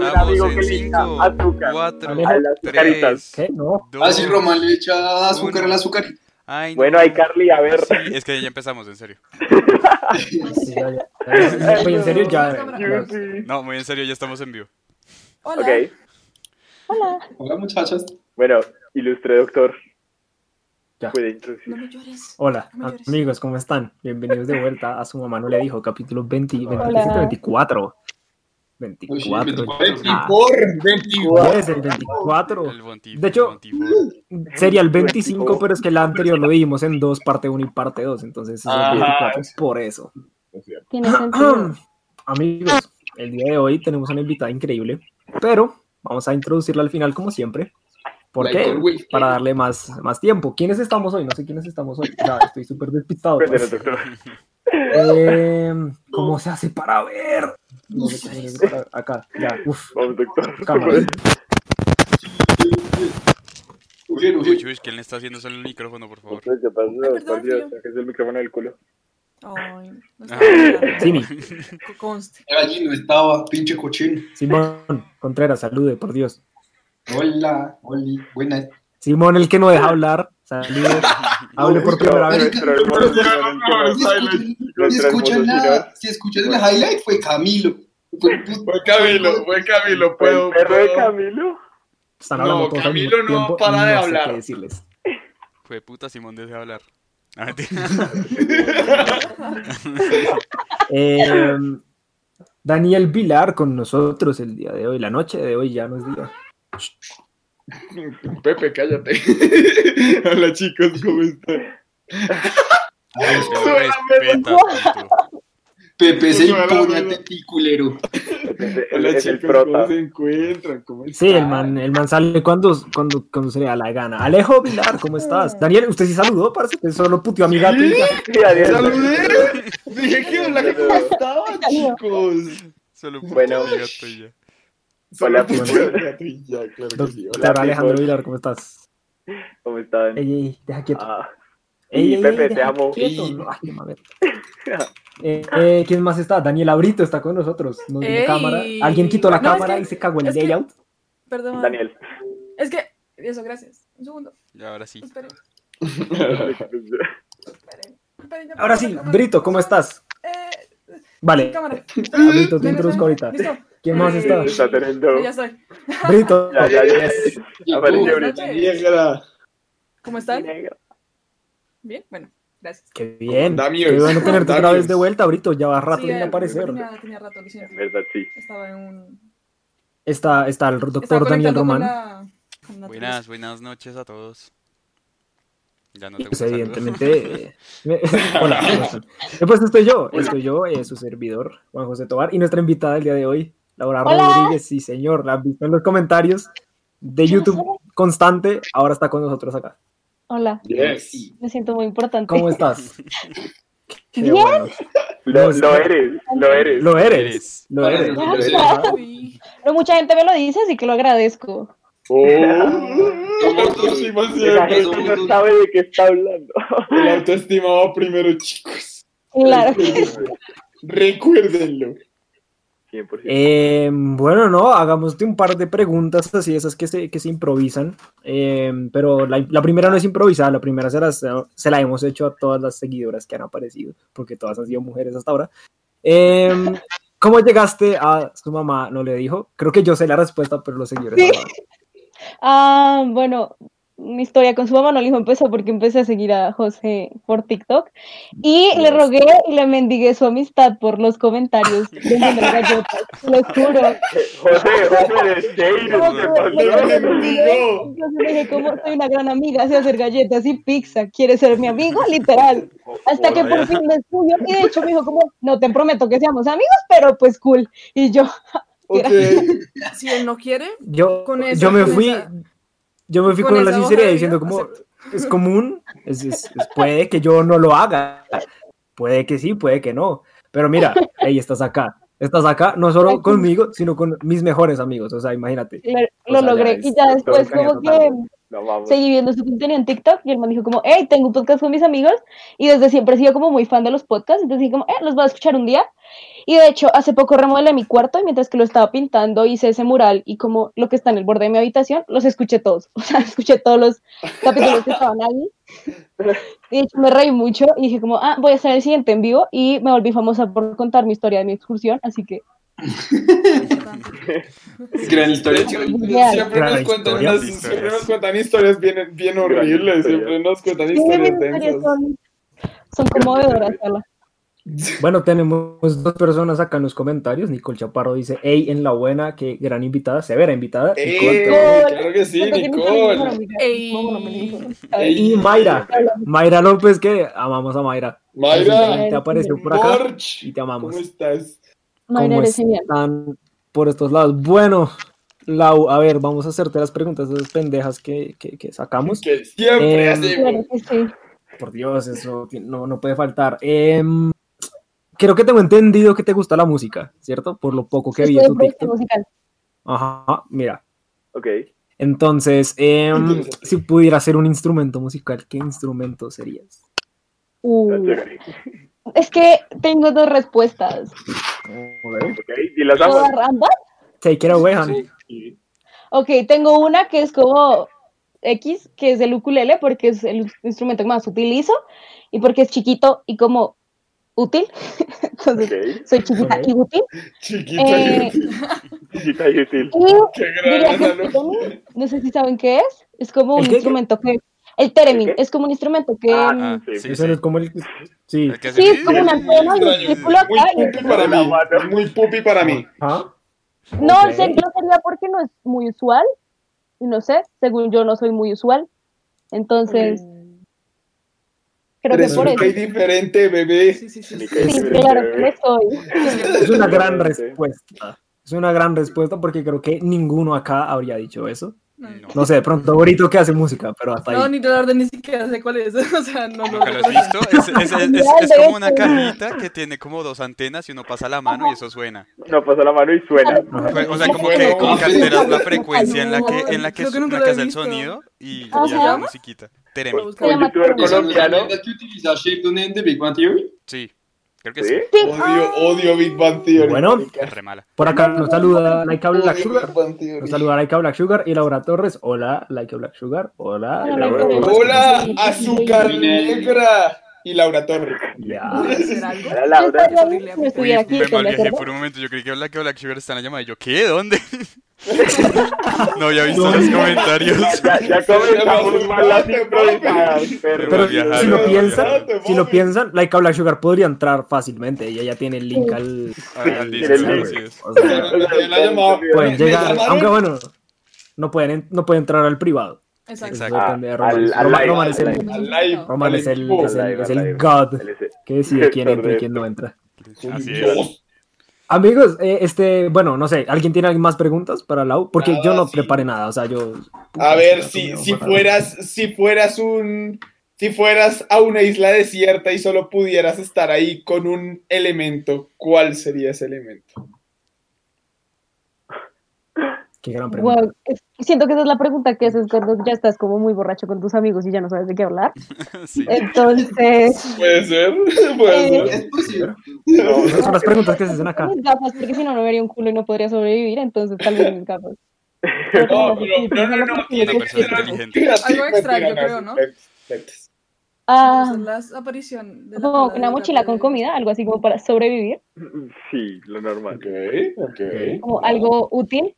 amigo en que le echa 5, azúcar 4, a las 3, caritas. ¿Qué? No. Ah, sí, Román le echa azúcar al azúcar. Ay, no. Bueno, ahí Carly, a ver. Sí, es que ya empezamos, en serio. Sí, ya, ya. En serio, ya. No, muy en serio, ya estamos en vivo. Hola. Hola. Hola, muchachas. bueno, ilustre doctor. Ya. Puede No introducir. me llores. Hola, No me llores. amigos, ¿cómo están? Bienvenidos de vuelta a su mamá no le dijo, capítulo 20, 27, Hola. 24. Oye, 24. 24. Ah, por 24. es el 24. El Bontif, De hecho, el. Sería el 25, pero es que el anterior lo vimos en dos, parte 1 y parte 2, entonces es el Ajá. 24, por eso. Tiene sentido. Amigos, el día de hoy tenemos una invitada increíble, pero vamos a introducirla al final como siempre. ¿Por qué? always. Para darle más, más tiempo. ¿Quiénes estamos hoy? No sé quiénes estamos hoy. Sea, estoy súper despistado. Pues. Eh, ¿Cómo se hace para ver? Acá, ya. Uf, Vamos, doctor. cámara. Uy, uy, Uy, uy, ¿quién le está haciendo solo el micrófono, por favor? ¿Qué pasó? Saques el micrófono del culo. Ay, no Ah. está Simi, Co- Conste. Allí no estaba, pinche cochino. Simón Contreras, salude, por Dios. Hola, Oli, buenas. Simón, el que no deja hablar, salude. Hable por primera vez. Si escuchan el highlight, fue Camilo. Fue, Camilo, fue Camilo, ¿Fue puedo. perro de Camilo? Están No, hablando todos al Camilo mismo no tiempo para de no hablar. qué decirles. Fue puta, Simón desea hablar. Ah. Eh, Daniel Vilar con nosotros el día de hoy, la noche de hoy ya no es día. Pepe, cállate. Hola chicos, ¿cómo están? Respeta, puto. Pepe se impone a culero. Hola chicos, ¿cómo se encuentran? ¿Cómo Sí, el man, el man sale cuando, cuando, cuando se le da la gana. Alejo Vilar, ¿cómo estás? Daniel, usted sí saludó, parce, que solo puteó a mi gato. Sí. ¡Saludé! Dije que hola, ¿cómo estaban chicos? Solo puto Bueno. mi gato y ya. Hola, ya, claro que sí. Hola. Doctor Alejandro Vilar, ¿cómo estás? ¿Cómo están? Ey, ey, deja quieto. Ah, Ey, ey, Pepe, ey, te amo. quieto. No, ay, qué mamera. Eh, eh, ¿Quién más está? Daniel Abrito está con nosotros. No tiene Ey. cámara. Alguien quitó la No, es cámara que- y se cagó en el que- layout. Perdón. Daniel. Es que. Eso, gracias. Un segundo. Y ahora sí. Esperen. Esperen. Esperen, ya Ahora sí. Brito, ¿cómo estás? Eh, Vale, cámara. Brito, te introduzco ahorita. Listo. ¿Quién más Eh, está? Está teniendo. Ya estoy. Brito. Ya, ya, ya. Apareció Brito. Negra. ¿Cómo están? Bien, bueno, gracias. Qué bien. Damios, Qué bueno tenerte otra vez de vuelta, Brito. Ya va rato Sí, sin eh, aparecer. Tenía, tenía rato, lo siento. En verdad, sí. Estaba en un. Está, está el doctor Daniel con Román. la. con la Buenas, buenas noches a todos. Ya no tengo Pues evidentemente. eh, me- Hola. Eh, Pues estoy yo, estoy yo, eh, su servidor, Juan José Tobar, y nuestra invitada del día de hoy, Laura Hola. Rodríguez. Sí, señor, la han visto en los comentarios de YouTube constante, ahora está con nosotros acá. Hola, Yes. me siento muy importante. ¿Cómo estás? Bien. bueno. Lo, lo eres, lo eres. Lo eres, Eres. lo eres. Uy, Pero mucha gente me lo dice, así que lo agradezco. Oh, el autoestima Esa siempre. gente no sabe de qué está hablando. El autoestima va primero, chicos. Claro que sí. Recuérdenlo. 100%. Eh, bueno, no, hagamos un par de preguntas así, esas que se, que se improvisan. Eh, pero la, la primera no es improvisada, la primera se, las- se la hemos hecho a todas las seguidoras que han aparecido, porque todas han sido mujeres hasta ahora. Eh, ¿Cómo llegaste a su mamá? No le dijo. Creo que yo sé la respuesta, pero los seguidores. Sí. Ah, bueno, mi historia con su mamá no le dijo empezó porque empecé a seguir a José por TikTok y le rogué y le mendigué su amistad por los comentarios de galletas, les juro. José, José, de Shade, Como ¿qué que- pasó? le- le- dije, como soy una gran amiga, sé hacer galletas y pizza, ¿quieres ser mi amigo? Literal. Hasta que por fin me subió y de hecho me dijo como, no te prometo que seamos amigos, pero pues cool. Y yo, Ok. Si él no quiere, Yo, Con esa- yo me fui, esa- yo me fui con con, la sinceridad diciendo como acepto. es común, es, es- es- puede que yo no lo haga, puede que sí, puede que no, pero mira, ahí estás acá, estás acá no solo conmigo, sino con mis mejores amigos, o sea, imagínate. lo, O lo sea, ya logré. es Y ya después como que. No seguí viendo su contenido en TikTok y él me dijo como, hey, tengo un podcast con mis amigos y desde siempre he sido como muy fan de los podcasts, entonces dije como, eh, los voy a escuchar un día. Y de hecho, hace poco remodelé mi cuarto y mientras que lo estaba pintando hice ese mural y como lo que está en el borde de mi habitación, los escuché todos, o sea, escuché todos los capítulos que estaban ahí. Y de hecho me reí mucho y dije como, ah, voy a hacer el siguiente en vivo y me volví famosa por contar mi historia de mi excursión, así que Gran historia. Siempre nos, cuentan unas- siempre nos cuentan historias bien, bien horribles. historia. Siempre nos cuentan historias densas. son, son conmovedoras. Carla. Bueno, tenemos dos personas acá en los comentarios. Nicole Chaparro dice, hey, en la buena, qué gran invitada, severa invitada. ¡Eh! Nicole, Claro que sí, Nicole. Ey. Y Mayra, Mayra López, que amamos a Mayra. Mayra, Te apareció por acá Borch, y te amamos. ¿cómo estás? Mayra, ¿Cómo están por estos lados? Bueno, Lau, a ver, vamos a hacerte las preguntas esas pendejas que, que, que sacamos. Que siempre Eh, hacemos. Claro que sí. Por Dios, eso no, no puede faltar. Em, creo que tengo entendido que te gusta la música, ¿cierto? Por lo poco que vi en tu TikTok. musical. Ajá, mira. Ok. Entonces, em, si pudiera ser un instrumento musical, ¿qué instrumento serías? Uh, Ok, es que tengo dos respuestas. y las ¿Puedo damos. dar ambas? Take it away, honey. Sí. Ok, tengo una que es como X, que es el ukulele, porque es el instrumento que más utilizo y porque es chiquito y como útil. Entonces, soy chiquita y útil. Chiquita Eh, y útil. Chiquita y útil. y Qué gran no sé si saben qué es. Es como un instrumento que. El theremin ¿El qué? es como un instrumento que. Ah, Sí, sí, es como el... Sí. El que hace- sí, es como una antena y un círculo Muy acá. y- pupi para mí. Muy pupi para mí. No, Ok. en serio, no sería porque no es muy usual. Y no sé, según yo no soy muy usual. Entonces, creo que por eso. y diferente, bebé. Sí, sí, sí. Ni sí. claro lo soy. Es una gran respuesta. Es una gran respuesta porque creo que ninguno acá habría dicho eso. No, No. No sé, de pronto Borito que hace música, pero hasta No, ahí. ni de orden ni siquiera sé cuál es. O sea, no, no. ¿Nunca lo has visto? Es, es- es- es- es como una cajita que tiene como dos antenas y uno pasa la mano y eso suena. No, pasa la mano y suena. O sea, como que, como que alteras la frecuencia en la que, en la que, Creo que en la que hace el sonido y ya la musiquita. Teremi. Un Se llama youtuber es colombiano. mierda que utiliza Shape donde en The Big Bang Theory. Sí, creo que ¿Sí? sí. Odio, odio Big Bang Theory. Bueno. Es re mala. Por acá nos saluda Laika Black Sugar. Nos saluda Laika Black Sugar y Laura Torres. Hola, Laika Black Sugar. Hola, Hola, Laura. Torres. Hola, Azúcar. Negra. Y Laura Torres. Ya. Hola, Laura. Uy, me ¿están de malviajé por un momento. Yo creí que Black, Black Sugar está en la llamada. Y yo, ¿qué? ¿Dónde? no había visto los comentarios. Ya, ya comenzamos mal las improvisadas, Pero perro. viajar, si lo no, piensan, viajar. si lo piensan, Laika Black Sugar podría entrar fácilmente. Ella ya tiene el link al, pueden llegar, aunque bueno, no pueden, en- no pueden entrar al privado. Exacto. Eso Exacto. depende de Roman. Al- al Roman- live, Roman es el, live. Al live. Roman al es el, equipo. es el, es el Live, God que decide quién entra y quién no entra. Así es. Amigos, eh, este, bueno, no sé, ¿alguien tiene más preguntas para Lau? Porque yo Nada, no sí. preparé nada, o sea, yo... A ver, si, si fueras, si fueras un, si fueras a una isla desierta y solo pudieras estar ahí con un elemento, ¿cuál sería ese elemento? Qué gran pregunta. Wow, siento que esa es la pregunta que haces cuando ya estás como muy borracho con tus amigos y ya no sabes de qué hablar. Sí. Entonces, Puede ser, puede Eh, ser. Es posible. No, Esas son las preguntas que se hacen acá. gafas, porque si no, no vería un culo y no podría sobrevivir, entonces tal vez mis gafas. No, pero, no, no, no, tiene Una que persona ser algo inteligente. creativo, Algo extraño, creo, ¿no? Ah, aparición de la como una mochila con comida, algo así como para sobrevivir, Sí, lo normal. Ok, ok. como algo útil.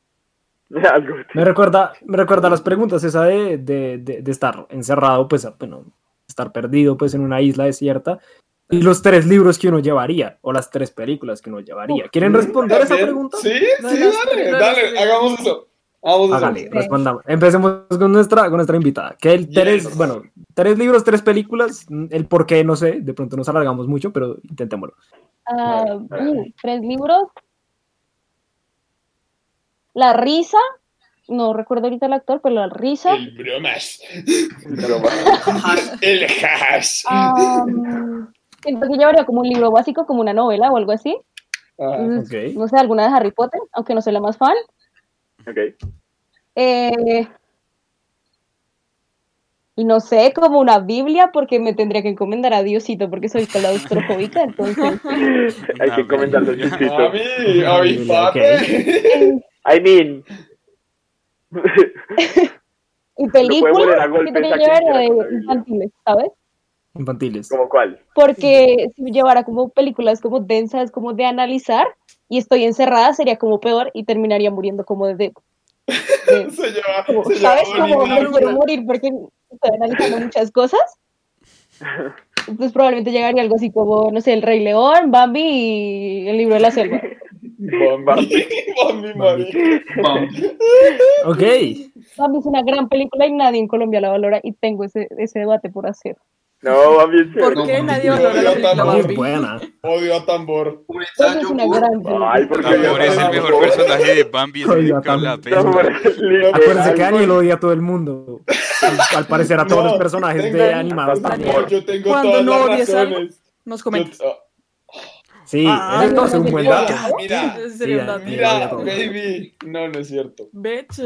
Algo. Me recuerda, me recuerda las preguntas esa de, de, de, de estar encerrado, pues, bueno, estar perdido, pues, en una isla desierta. Y los tres libros que uno llevaría, o las tres películas que uno llevaría. ¿Quieren responder esa ¿También? pregunta? Sí, Lo sí, dale, dale, hagamos eso. Hágale, respondamos. Empecemos con nuestra, con nuestra invitada. Que el tres, Yes. bueno, tres libros, tres películas. El por qué, no sé, de pronto nos alargamos mucho, pero intentémoslo. Uh, tres libros. La risa, no recuerdo ahorita el actor, pero la risa. El bromas. Broma. El hash. Mm, siento que llevaría como un libro básico, como una novela o algo así. Ah, Entonces, Ok. No sé, alguna de Harry Potter, aunque no soy la más fan. Ok. Eh, Y no sé, como una Biblia, porque me tendría que encomendar a Diosito, porque soy claustrofóbica, entonces. Hay que comentarlo, A Diosito. mí, a mi padre. I mean. Y películas que infantiles, ¿sabes? Infantiles. ¿Como cuál? Porque si llevara como películas como densas, como de analizar, y estoy encerrada, sería como peor y terminaría muriendo como de... de- de- Se lleva, como, se lleva ¿Sabes? Como me quiero morir porque estoy analizando muchas cosas. Entonces probablemente llegaría algo así como, no sé, El Rey León, Bambi y El Libro de la Selva. Bambi. Bambi, marica. Bambi. Ok. Bambi es una gran película y nadie en Colombia la valora y tengo ese, ese debate por hacer. No, mí es ¿Por No, qué nadie valora la película Bambi? buena. Odio a Tambor. Bambi es una gran película. Ay, porque Tambor es el mejor personaje de Bambi. es el que habla. Acuérdense que Daniel odia a todo el mundo. Al- parecer a todos No, los personajes de animados yo tengo Cuando todas no las razones. Nos Yo- comentas. Sí, Ah, eso es un buen mira, dato. Mira, mira, baby. No, no es cierto. Bitch.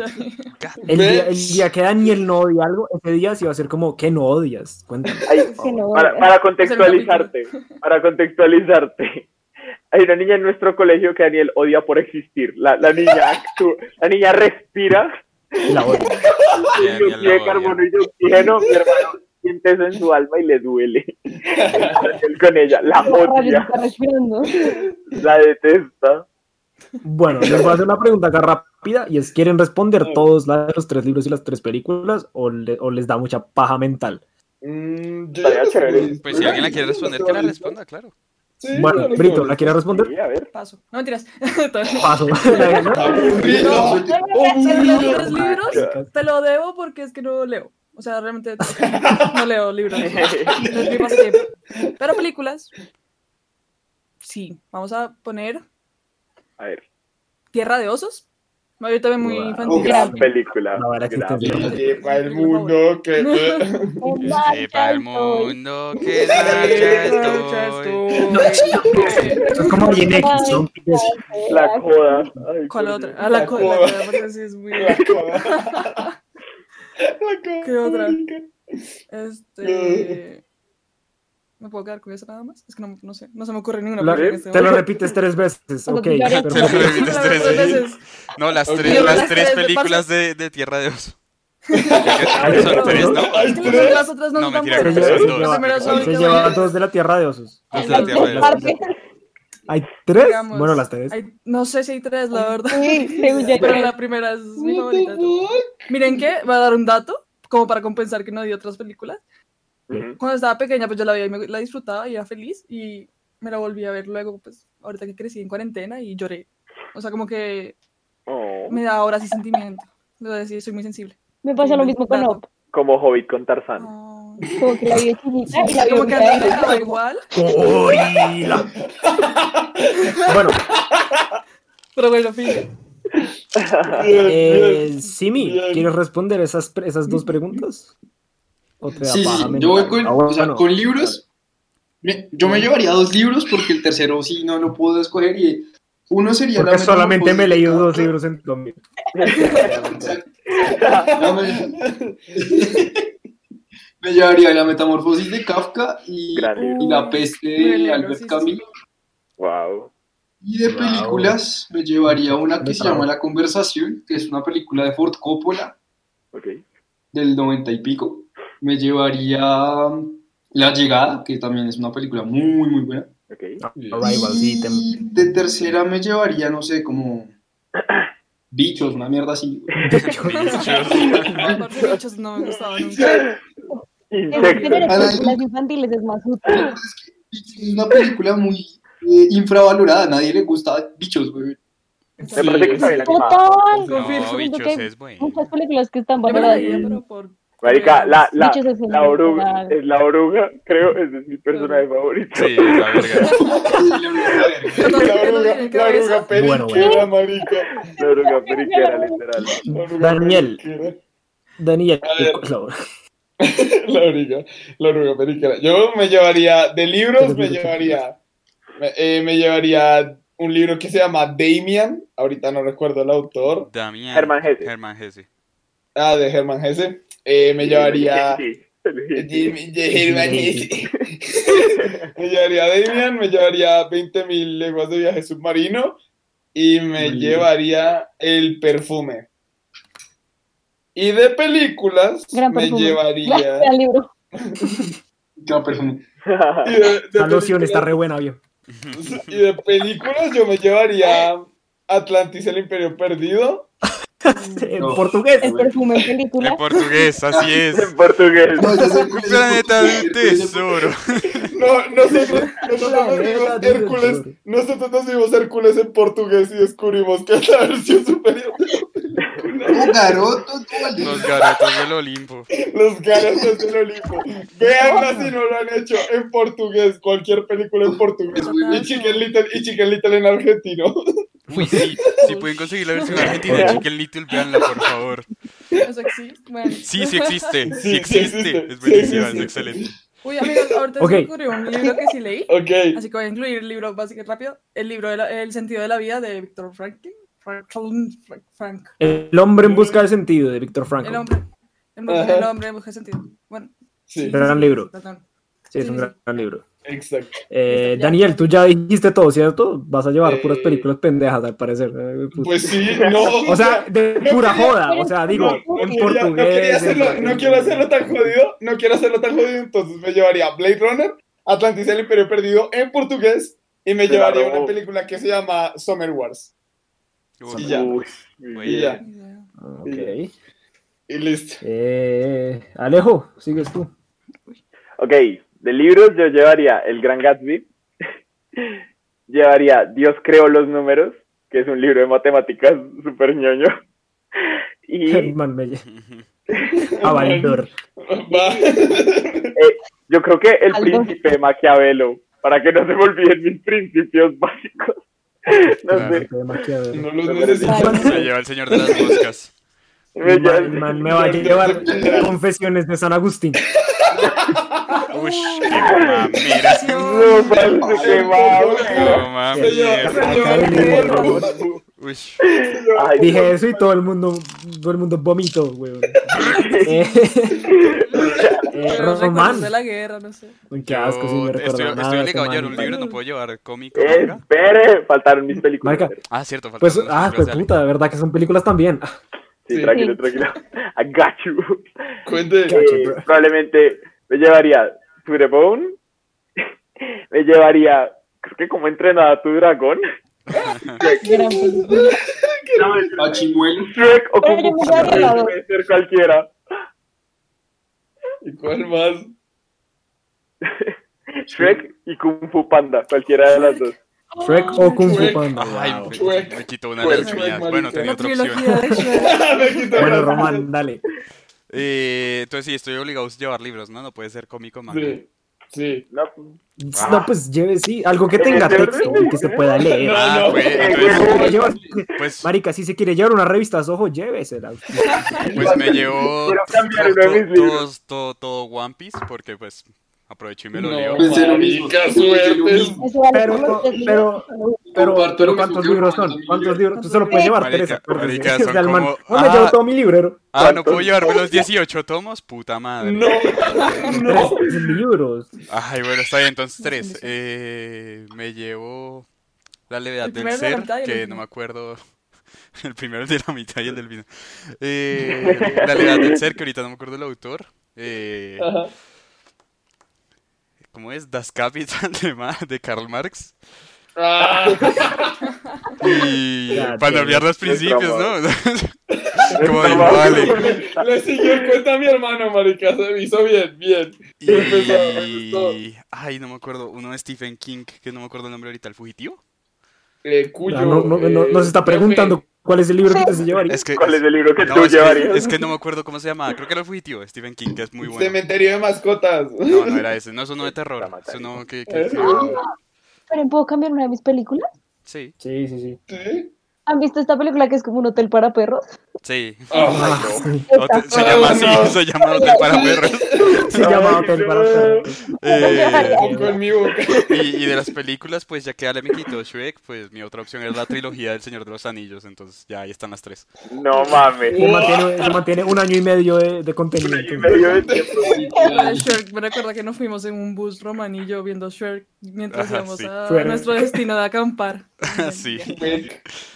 El día, el día que Daniel no odia algo, ese día sí va a ser como, ¿qué no odias? Cuéntame. Ay, Que no, para, para contextualizarte, para contextualizarte. Hay una niña en nuestro colegio que Daniel odia por existir. La, la niña actúa, la niña respira La bien, dióxido de carbono odia. y oxígeno. Mi hermano siente eso en su alma y le duele. Con ella, la odia, la detesta. Bueno, les voy a hacer una pregunta acá rápida y es, ¿quieren responder todos la de los tres libros y las tres películas o, le- o les da mucha paja mental? Mm. Pues si alguien la quiere responder, que la responda, claro. Sí, Bueno, Brito. ¿la quiere responder? Sí, a ver. Paso. No mentiras. Paso. Los libros te lo debo porque es que no leo. O sea, realmente no leo libros. No. Pero películas, sí. Vamos a poner A ver. Tierra de Osos. Yo también muy Wow. infantil. Gran película. Gran película. Sepa el mundo que. Sepa el mundo que marcha estoy. Eso es como bien X, ¿no? La coda. Ay, ¿Cuál otra? Ah, la La coda, la coda. coda, porque sí es muy... La coda. ¿Qué otra? Este... ¿Me puedo quedar con eso nada más? Es que no, no sé, no se me ocurre ninguna. La- este te lo repites tres veces, ok. Te lo repites tres veces. No, las Ok. tres, Las las tres películas de, de Tierra de Oso. Son tres, ¿no? Las otras no, No, mentira, son se dos. se lleva dos de la Tierra de Osos. Dos de la Tierra de Oso. ¿Hay tres? Digamos, Bueno, las tres. hay- no sé si hay tres, la verdad. Sí, Pero la primera es mi favorita. Miren que voy a dar un dato, como para compensar que no di otras películas. Cuando estaba pequeña, pues yo la veía y me, la disfrutaba y era feliz. Y me la volví a ver luego, pues ahorita que crecí en cuarentena y lloré. O sea, como que Oh, me da ahora sí sentimiento. Lo voy a decir, soy muy sensible. Me pasa lo mismo con. Op. como Hobbit con Tarzán. Ay. Como que la vi chiquita y la vi igual. bueno. Pero bueno, fíjate. Eh, Simi, ¿quieres responder esas, esas dos preguntas? ¿O te sí, sí, yo voy con, ah, bueno, o sea, con libros. Me, yo me llevaría dos libros porque el tercero sí no lo puedo escoger y uno sería... Porque la solamente me he leído dos libros en 2000. me... llevaría la metamorfosis de Kafka y, la peste de Albert Camus. sí. Wow. Y de Wow. películas me llevaría una que Me se llama La Conversación, que es una película de Ford Coppola Ok. del 90 y pico. Me llevaría La Llegada, que también es una película muy, muy buena. Ok. Arrival, sí. te- Y de tercera me llevaría, no sé, como bichos, una mierda así. Aparte, bichos no me gustaba nunca. Ay. películas infantiles es más útil. Es una película muy eh, infravalorada, a nadie le gusta bichos, güey. Me parece que está bien animada. Total. Confirmo. No, Siento bichos que es bueno. Muchas películas que están valoradas. veía, pero por. Marica, la, la, la oruga, la oruga, creo, ese es mi personaje favorito. Sí, es la verga. La oruga, la oruga periquera, Bueno, marica. La oruga periquera, literal. Daniel. Daniel, La oruga, la oruga periquera. Yo me llevaría, de libros me llevaría, me, eh, me llevaría un libro que se llama Damian, ahorita no recuerdo el autor, Damián. Hermann Hesse. Hermann Hesse. ah, de Hermann Hesse. Eh, me llevaría. Jimmy German, ese. me llevaría Damian, me llevaría 20.000 leguas de viaje submarino y me llevaría el perfume. Y de películas Gran me llevaría. Gran libro. Gran perfume. y de- de La loción está películas- re buena, vio. Y de películas yo me llevaría Atlantis, el Imperio Perdido. En No. portugués. El perfume en En película. portugués, así es. En portugués. No, Un planeta de un tesoro. No, nosotros, nosotros vimos Hércules, nosotros nos vimos Hércules en portugués y descubrimos que es la versión superior. Los garotos del Olimpo. Los garotos del Olimpo. Veanla si no lo han hecho en portugués, cualquier película en portugués. Y Chicken Little, y Chicken Little en argentino. Uy, sí. Si pueden conseguir la versión argentina de Chicken Little, véanla, por favor. Eso existe. Bueno. Sí, sí existe. Sí Sí, sí existe. existe. Es buenísima, Sí es excelente. Uy, amigos, ahorita Ok. se me ocurrió un libro que sí leí. Así que voy a incluir el libro básicamente rápido. El libro de la- El sentido de la vida de Víctor Franklin. Franklin, Frank, Frank. El hombre en busca del sentido de Víctor Frank. El hombre. El, hombre busca sentido. Bueno. Sí, Gran libro. perdón. Sí, es un gran, gran libro. exacto. Eh. Daniel, tú ya dijiste todo, ¿cierto? Vas a llevar puras Eh, películas pendejas, al parecer. Pues- sí, no. o sea, de no pura quería- joda. O sea, digo, no, en portugués. No, en- quiero hacerlo tan jodido, no quiero hacerlo tan jodido, entonces me llevaría Blade Runner, Atlantis el Imperio Perdido en portugués y me llevaría una película que se llama Summer Wars. Uy, Y ya. Uy, Muy Y ya, Ok. y listo. Eh, Alejo, sigues tú. Ok, de libros yo llevaría El Gran Gatsby. llevaría Dios creó los números, que es un libro de matemáticas súper ñoño. Y. Avaldor. Va. yo creo que El Algo. Príncipe de Maquiavelo, para que no se me olviden mis principios básicos. No Claro. sé. No los Me necesito. Se lleva el señor de las moscas. Me man, man me va a llevar confesiones de San Agustín. Uy, qué mamera. No, parce, qué mal. No Se lleva- mames. Uy, Ay, Dije eso y todo el mundo, todo el mundo vomitó, weón. Eh, eh, Román. la guerra, no sé. Qué asco, sí me estoy, nada. estoy obligado a llevar un libro, no puedo llevar cómico. manga. Espere, faltaron mis películas. Ah, cierto, falta Pues, ah, pues puta, de verdad que son películas también. Ah, Sí, Sí. tranquilo, tranquilo. I got you. Cuente. Eh, probablemente me llevaría To the Bone. me llevaría, creo que como entrenada a tu dragón. Chimuelo. Shrek o Kung Fu. Puede ser cualquiera. ¿Y cuál más? Shrek y Kung Fu Panda, cualquiera de las dos. Shrek o Kung Fu. Panda. Ay, wow. me, Shrek. me quitó una de las mías. Bueno, tenía otra opción. Bueno, Román, dale. Eh, entonces sí, estoy obligado a llevar libros, ¿no? No puede ser cómico, manga. Sí, sí. No, No, pues lleve, sí, algo que En tenga texto y que se pueda leer. No, Ah, no. pues, entonces, llevar- pues, Marica, si se quiere llevar una revista a ojo, llévesela. pues me llevo Quiero cambiar to- uno de mis to- libros. todos- todo, todo One Piece porque pues aprovecho y me lo No, leo. Pensé lo mismo. Pero, pero, pero, pero lo ¿cuántos libros Román, son? ¿Cuántos libros. Tú solo puedes llevar Marica, tres. marica, son como- "Oh, me Ah. llevo todo mi librero. Ah, no puedo llevarme los 18 tomos, puta madre. No, no. Tres libros. Ay, bueno, está bien, entonces tres. Eh, me llevo La levedad El del ser, que no me acuerdo. El primero es de la mitad y el del final. Eh, la levedad del ser, que ahorita no me acuerdo el autor. Eh, Ajá. ¿Cómo es? Das Kapital de, Ma- de Karl Marx. Ah, Y Ya, para olvidar los principios. ¿no? Como de, vale. le siguió el cuento a mi hermano, marica. Se hizo bien, bien. Empezó. Y... Ay, no me acuerdo. Uno de Stephen King, que no me acuerdo el nombre ahorita, ¿el fugitivo? Eh, cuyo, no, no, no, eh, nos está preguntando cuál es el libro que te se llevaría. Es que... ¿Cuál es el libro que no, tú es que- llevarías? es que no me acuerdo cómo se llama. Creo que era el fugitivo de Stephen King, que es muy bueno. Cementerio de mascotas. No, no era ese. No es uno de terror. La mataría. Es uno que... que- Eh. Pero ¿puedo cambiar una de mis películas? Sí, Sí, sí, sí. ¿Sí? ¿Han visto esta película que es como un hotel para perros? sí. Ah, Ah, sí. Hotel- se llama así, no. se llama Hotel para perros. Se llama Hotel para perros. Eh, Pongo en mi boca. y, y de las películas, pues ya que Ale me quitó Shrek, pues mi otra opción es la trilogía del Señor de los Anillos, entonces ya ahí están las tres. No mames. Se mantiene, se mantiene un año y medio de, de contenido. Y medio de de Shrek, me recuerda que nos fuimos en un bus romanillo viendo Shrek mientras Ajá, íbamos sí. a Fuera. nuestro destino de acampar. sí.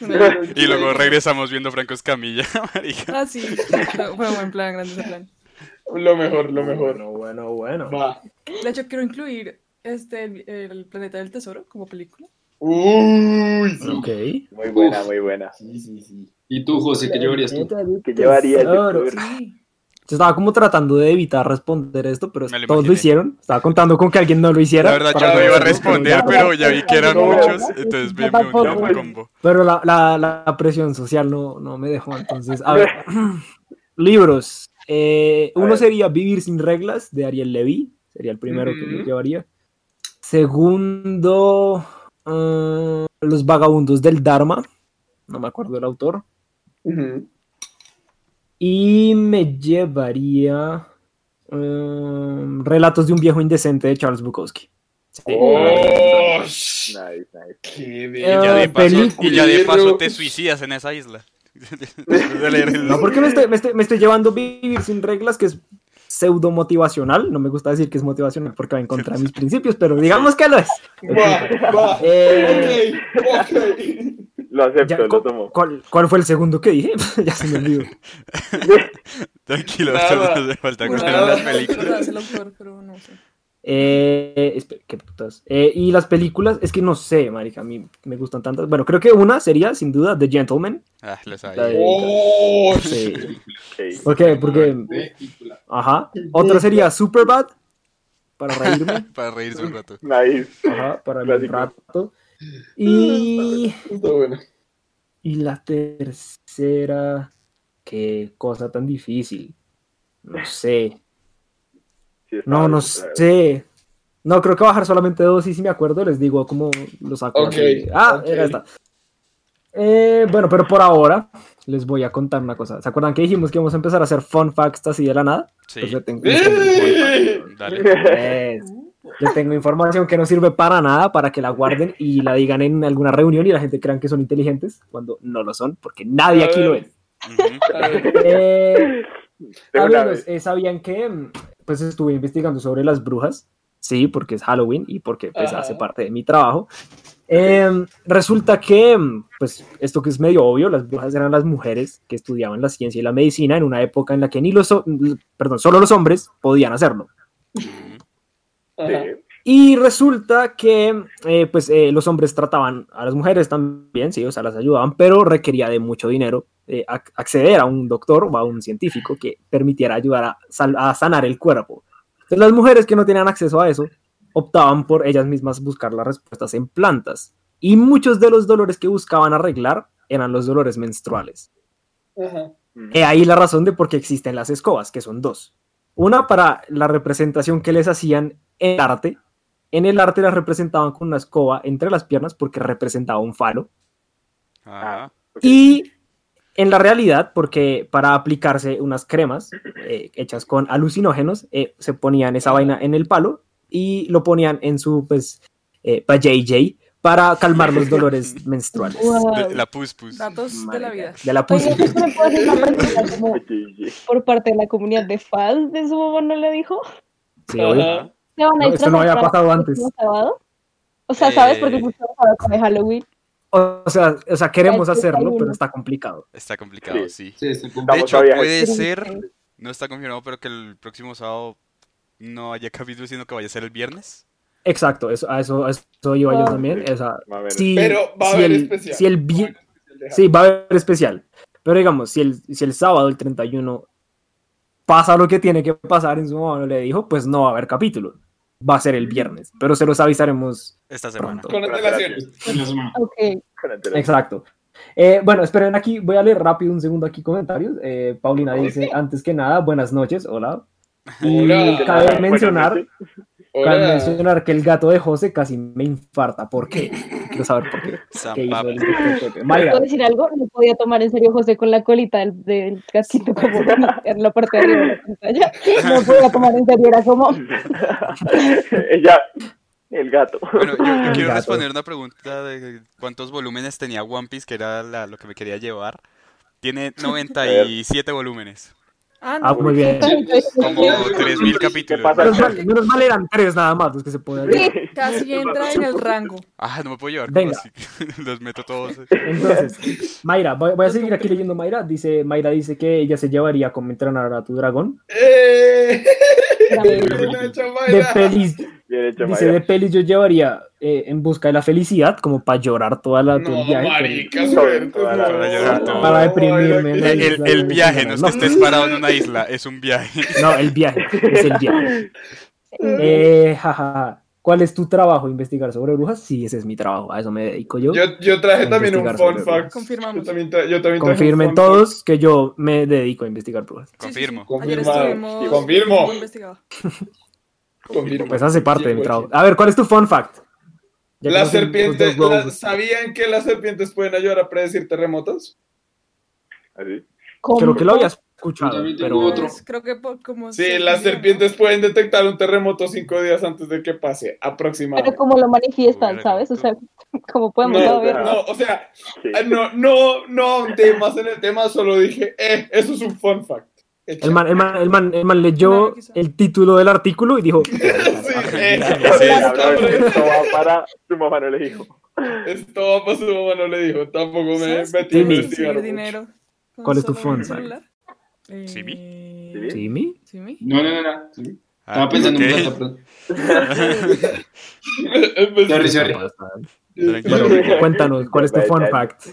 Una- Y luego regresamos viendo Franco Escamilla, marica. Ah, sí. Fue un buen plan, grande ese plan. Lo mejor, lo mejor. Bueno, bueno, bueno. Va. De hecho, quiero incluir este, el, el Planeta del Tesoro como película. Uy, sí. Ok. Muy buena, muy buena. Sí, sí, sí. ¿Y tú, José, qué llevarías tú? ¿Qué llevaría el Tesoro. tesoro? Sí. Yo estaba como tratando de evitar responder esto, pero todos lo hicieron. Estaba contando con que alguien no lo hiciera. La verdad, para yo no iba a responder, ya- pero ya vi que eran muchos, entonces me, yo me tampoco. uní a un combo. Pero la, la, la presión social no, no me dejó. Entonces, a ver. Libros. Eh, uno sería Vivir sin reglas de Ariel Levy. Sería el primero que Ujú. llevaría. Segundo, ah, Los vagabundos del Dharma. No me acuerdo del autor. Ujú. Y me llevaría um, Relatos de un viejo indecente de Charles Bukowski. Sí. Oh, sh- Nice, nice. qué Eh, Y ya, de paso, y ya de película. paso te suicidas en esa isla. No, porque me estoy, me, estoy, me estoy llevando Vivir sin reglas, que es pseudo motivacional. No me gusta decir que es motivacional porque va en contra de mis principios, pero digamos que lo es. Va, va. Eh, Ok, ok. Lo acepto, ya, lo tomo. ¿cuál, cuál fue el segundo que dije? ya se me olvidó. Tranquilo, no hace falta Bueno, con las películas. pero no sé. Eh, espera, qué putas. Eh, y las películas, es que no sé, marica, a mí me gustan tantas. Bueno, creo que una sería, sin duda, The Gentleman. Ah, lo sabía. De- Oh, Sí. Ok. ¿Por qué? Porque, ajá. Otra sería Superbad, para reírme. Para reírse un rato. Nice. Ajá, para el Clásico. rato. Y, Está bueno. y la tercera, qué cosa tan difícil. No sé. Sí, No, bien, no sé. No, creo que bajar solamente dos y si me acuerdo les digo cómo lo saco. Ok, así. Ah, ok. era esta. Eh, bueno, pero por ahora les voy a contar una cosa. ¿Se acuerdan que dijimos que íbamos a empezar a hacer fun facts así de la nada? Sí, Pues yo tengo, les tengo información. dale. Es- les tengo información que no sirve para nada para que la guarden y la digan en alguna reunión y la gente crean que son inteligentes cuando no lo son, porque nadie aquí lo es. A ver, Eh, eh, ¿sabían que mm, pues estuve investigando sobre las brujas? Sí, porque es Halloween y porque pues Ajá. hace parte de mi trabajo. Eh, resulta que, mm, pues esto que es medio obvio, las brujas eran las mujeres que estudiaban la ciencia y la medicina en una época en la que ni los, perdón, solo los hombres podían hacerlo. Ajá. Y resulta que eh, pues, eh, los hombres trataban a las mujeres también, sí, o sea, las ayudaban, pero requería de mucho dinero eh, ac- acceder a un doctor o a un científico que permitiera ayudar a, sanar el cuerpo. Entonces las mujeres que no tenían acceso a eso optaban por ellas mismas buscar las respuestas en plantas. Y muchos de los dolores que buscaban arreglar eran los dolores menstruales. Ajá. He ahí la razón de por qué existen las escobas, que son dos. Una para la representación que les hacían en el arte. En el arte las representaban con una escoba entre las piernas porque representaba un falo. Ajá. Ok. Y en la realidad, porque para aplicarse unas cremas eh, hechas con alucinógenos, eh, se ponían esa vaina en el palo y lo ponían en su, pues, eh, pa' JJ para calmar los dolores menstruales. Wow. De- la pus pus. Datos de la vida. De la pus. ¿eso me puede hacer una pregunta como Ok, por parte de la comunidad de fans de su mamá no le dijo? Sí, obvio. Ajá. ¿Se van a No, esto no había pasado antes. sábado? O sea, ¿sabes? Porque Eh. el próximo sábado con Halloween. O sea, o sea, queremos hacerlo, 31. pero está complicado. Está complicado, sí. De hecho, a puede ser, no está confirmado, pero que el próximo sábado no haya capítulo, sino que vaya a ser el viernes. Exacto, eso, a eso, a eso iba yo también. O menos. si, Pero va a si haber el, especial. si el vi- Sí, va a haber especial. Pero digamos, si el, si el sábado, el 31, pasa lo que tiene que pasar en su momento, le dijo, pues no va a haber capítulo. Va a ser el viernes. Pero se los avisaremos Esta semana. pronto. Con antelaciones. En la semana. Ok. Con antelación. Exacto. Eh, bueno, esperen aquí, voy a leer rápido un segundo aquí comentarios. Eh, Paulina dice, antes que nada, buenas noches, hola. Y Hola. cabe mencionar, Hola. mencionar que el gato de José casi me infarta. ¿Por qué? quiero saber por qué. ¿Qué hizo el ¿Puedo decir algo? No podía tomar en serio José con la colita del, del gatito como en la parte de arriba de la pantalla. No podía tomar en serio, era como... Ella, el gato. Bueno, yo, yo quiero gato. responder una pregunta de cuántos volúmenes tenía One Piece, que era la- lo que me quería llevar. Tiene 97 volúmenes. Ah, no. Ah, muy bien. Como 3.000 ¿Qué capítulos. pasa? menos mal, menos mal eran tres nada más los que se pueden Casi entra en el rango. Ah, no me puedo llevar Venga. Los meto todos. Entonces, Mayra, voy, voy a seguir aquí leyendo Mayra. Dice, Mayra dice que ella se llevaría como entrenar a tu dragón. ¡Eh! Grave. Bien hecho, De Mayra. pelis, Bien hecho, dice, Mayra. de pelis yo llevaría eh, en busca de la felicidad, como para llorar toda la No, el viaje. marica, para no. llorar todo. Para deprimirme, El, que- el- el viaje, no es que estés parado en una isla, es un viaje. No, el viaje, es el viaje. Eh, jaja. ¿Cuál es tu trabajo? ¿Investigar sobre brujas? Sí, ese es mi trabajo, a eso me dedico yo. Yo, yo traje también un fun fact. Yo Confirmamos. también, tra- yo también Confirmen fun fact. todos que yo me dedico a investigar brujas. Sí, sí, sí. Confirmo. Confirmo. investigado. Confirmo. Pues hace parte de mi trabajo. pues, A ver, ¿cuál es tu fun fact? Las soy- serpientes. ¿sabían que las serpientes pueden ayudar a predecir terremotos? Así. Creo que lo había escuchado, pero otro. Pues, creo que por- como. Sí, se las serpientes pueden detectar un terremoto cinco días antes de que pase, Pero aproximadamente. como lo manifiestan, ¿sabes? O sea, como No, podemos saber. no, o sea, Sí. no, no, no ahondé más en el tema, solo dije, eh, eso es un fun fact. El man, el man, el man, el man leyó el título del artículo y dijo, Sí, eh, Sí. Esto va para su mamá no le dijo. Esto va para su mamá, no le dijo, tampoco me ¿Sabes metí puedes investigar. dinero ¿Cuál es tu fact? celular? ¿Simi? Eh, ¿Simi? ¿Simi? No, no, no, no. Ah, Estaba pensando en un gato, Empecé- Sorry, sorry. Bueno, cuéntanos, ¿cuál es tu fun fact?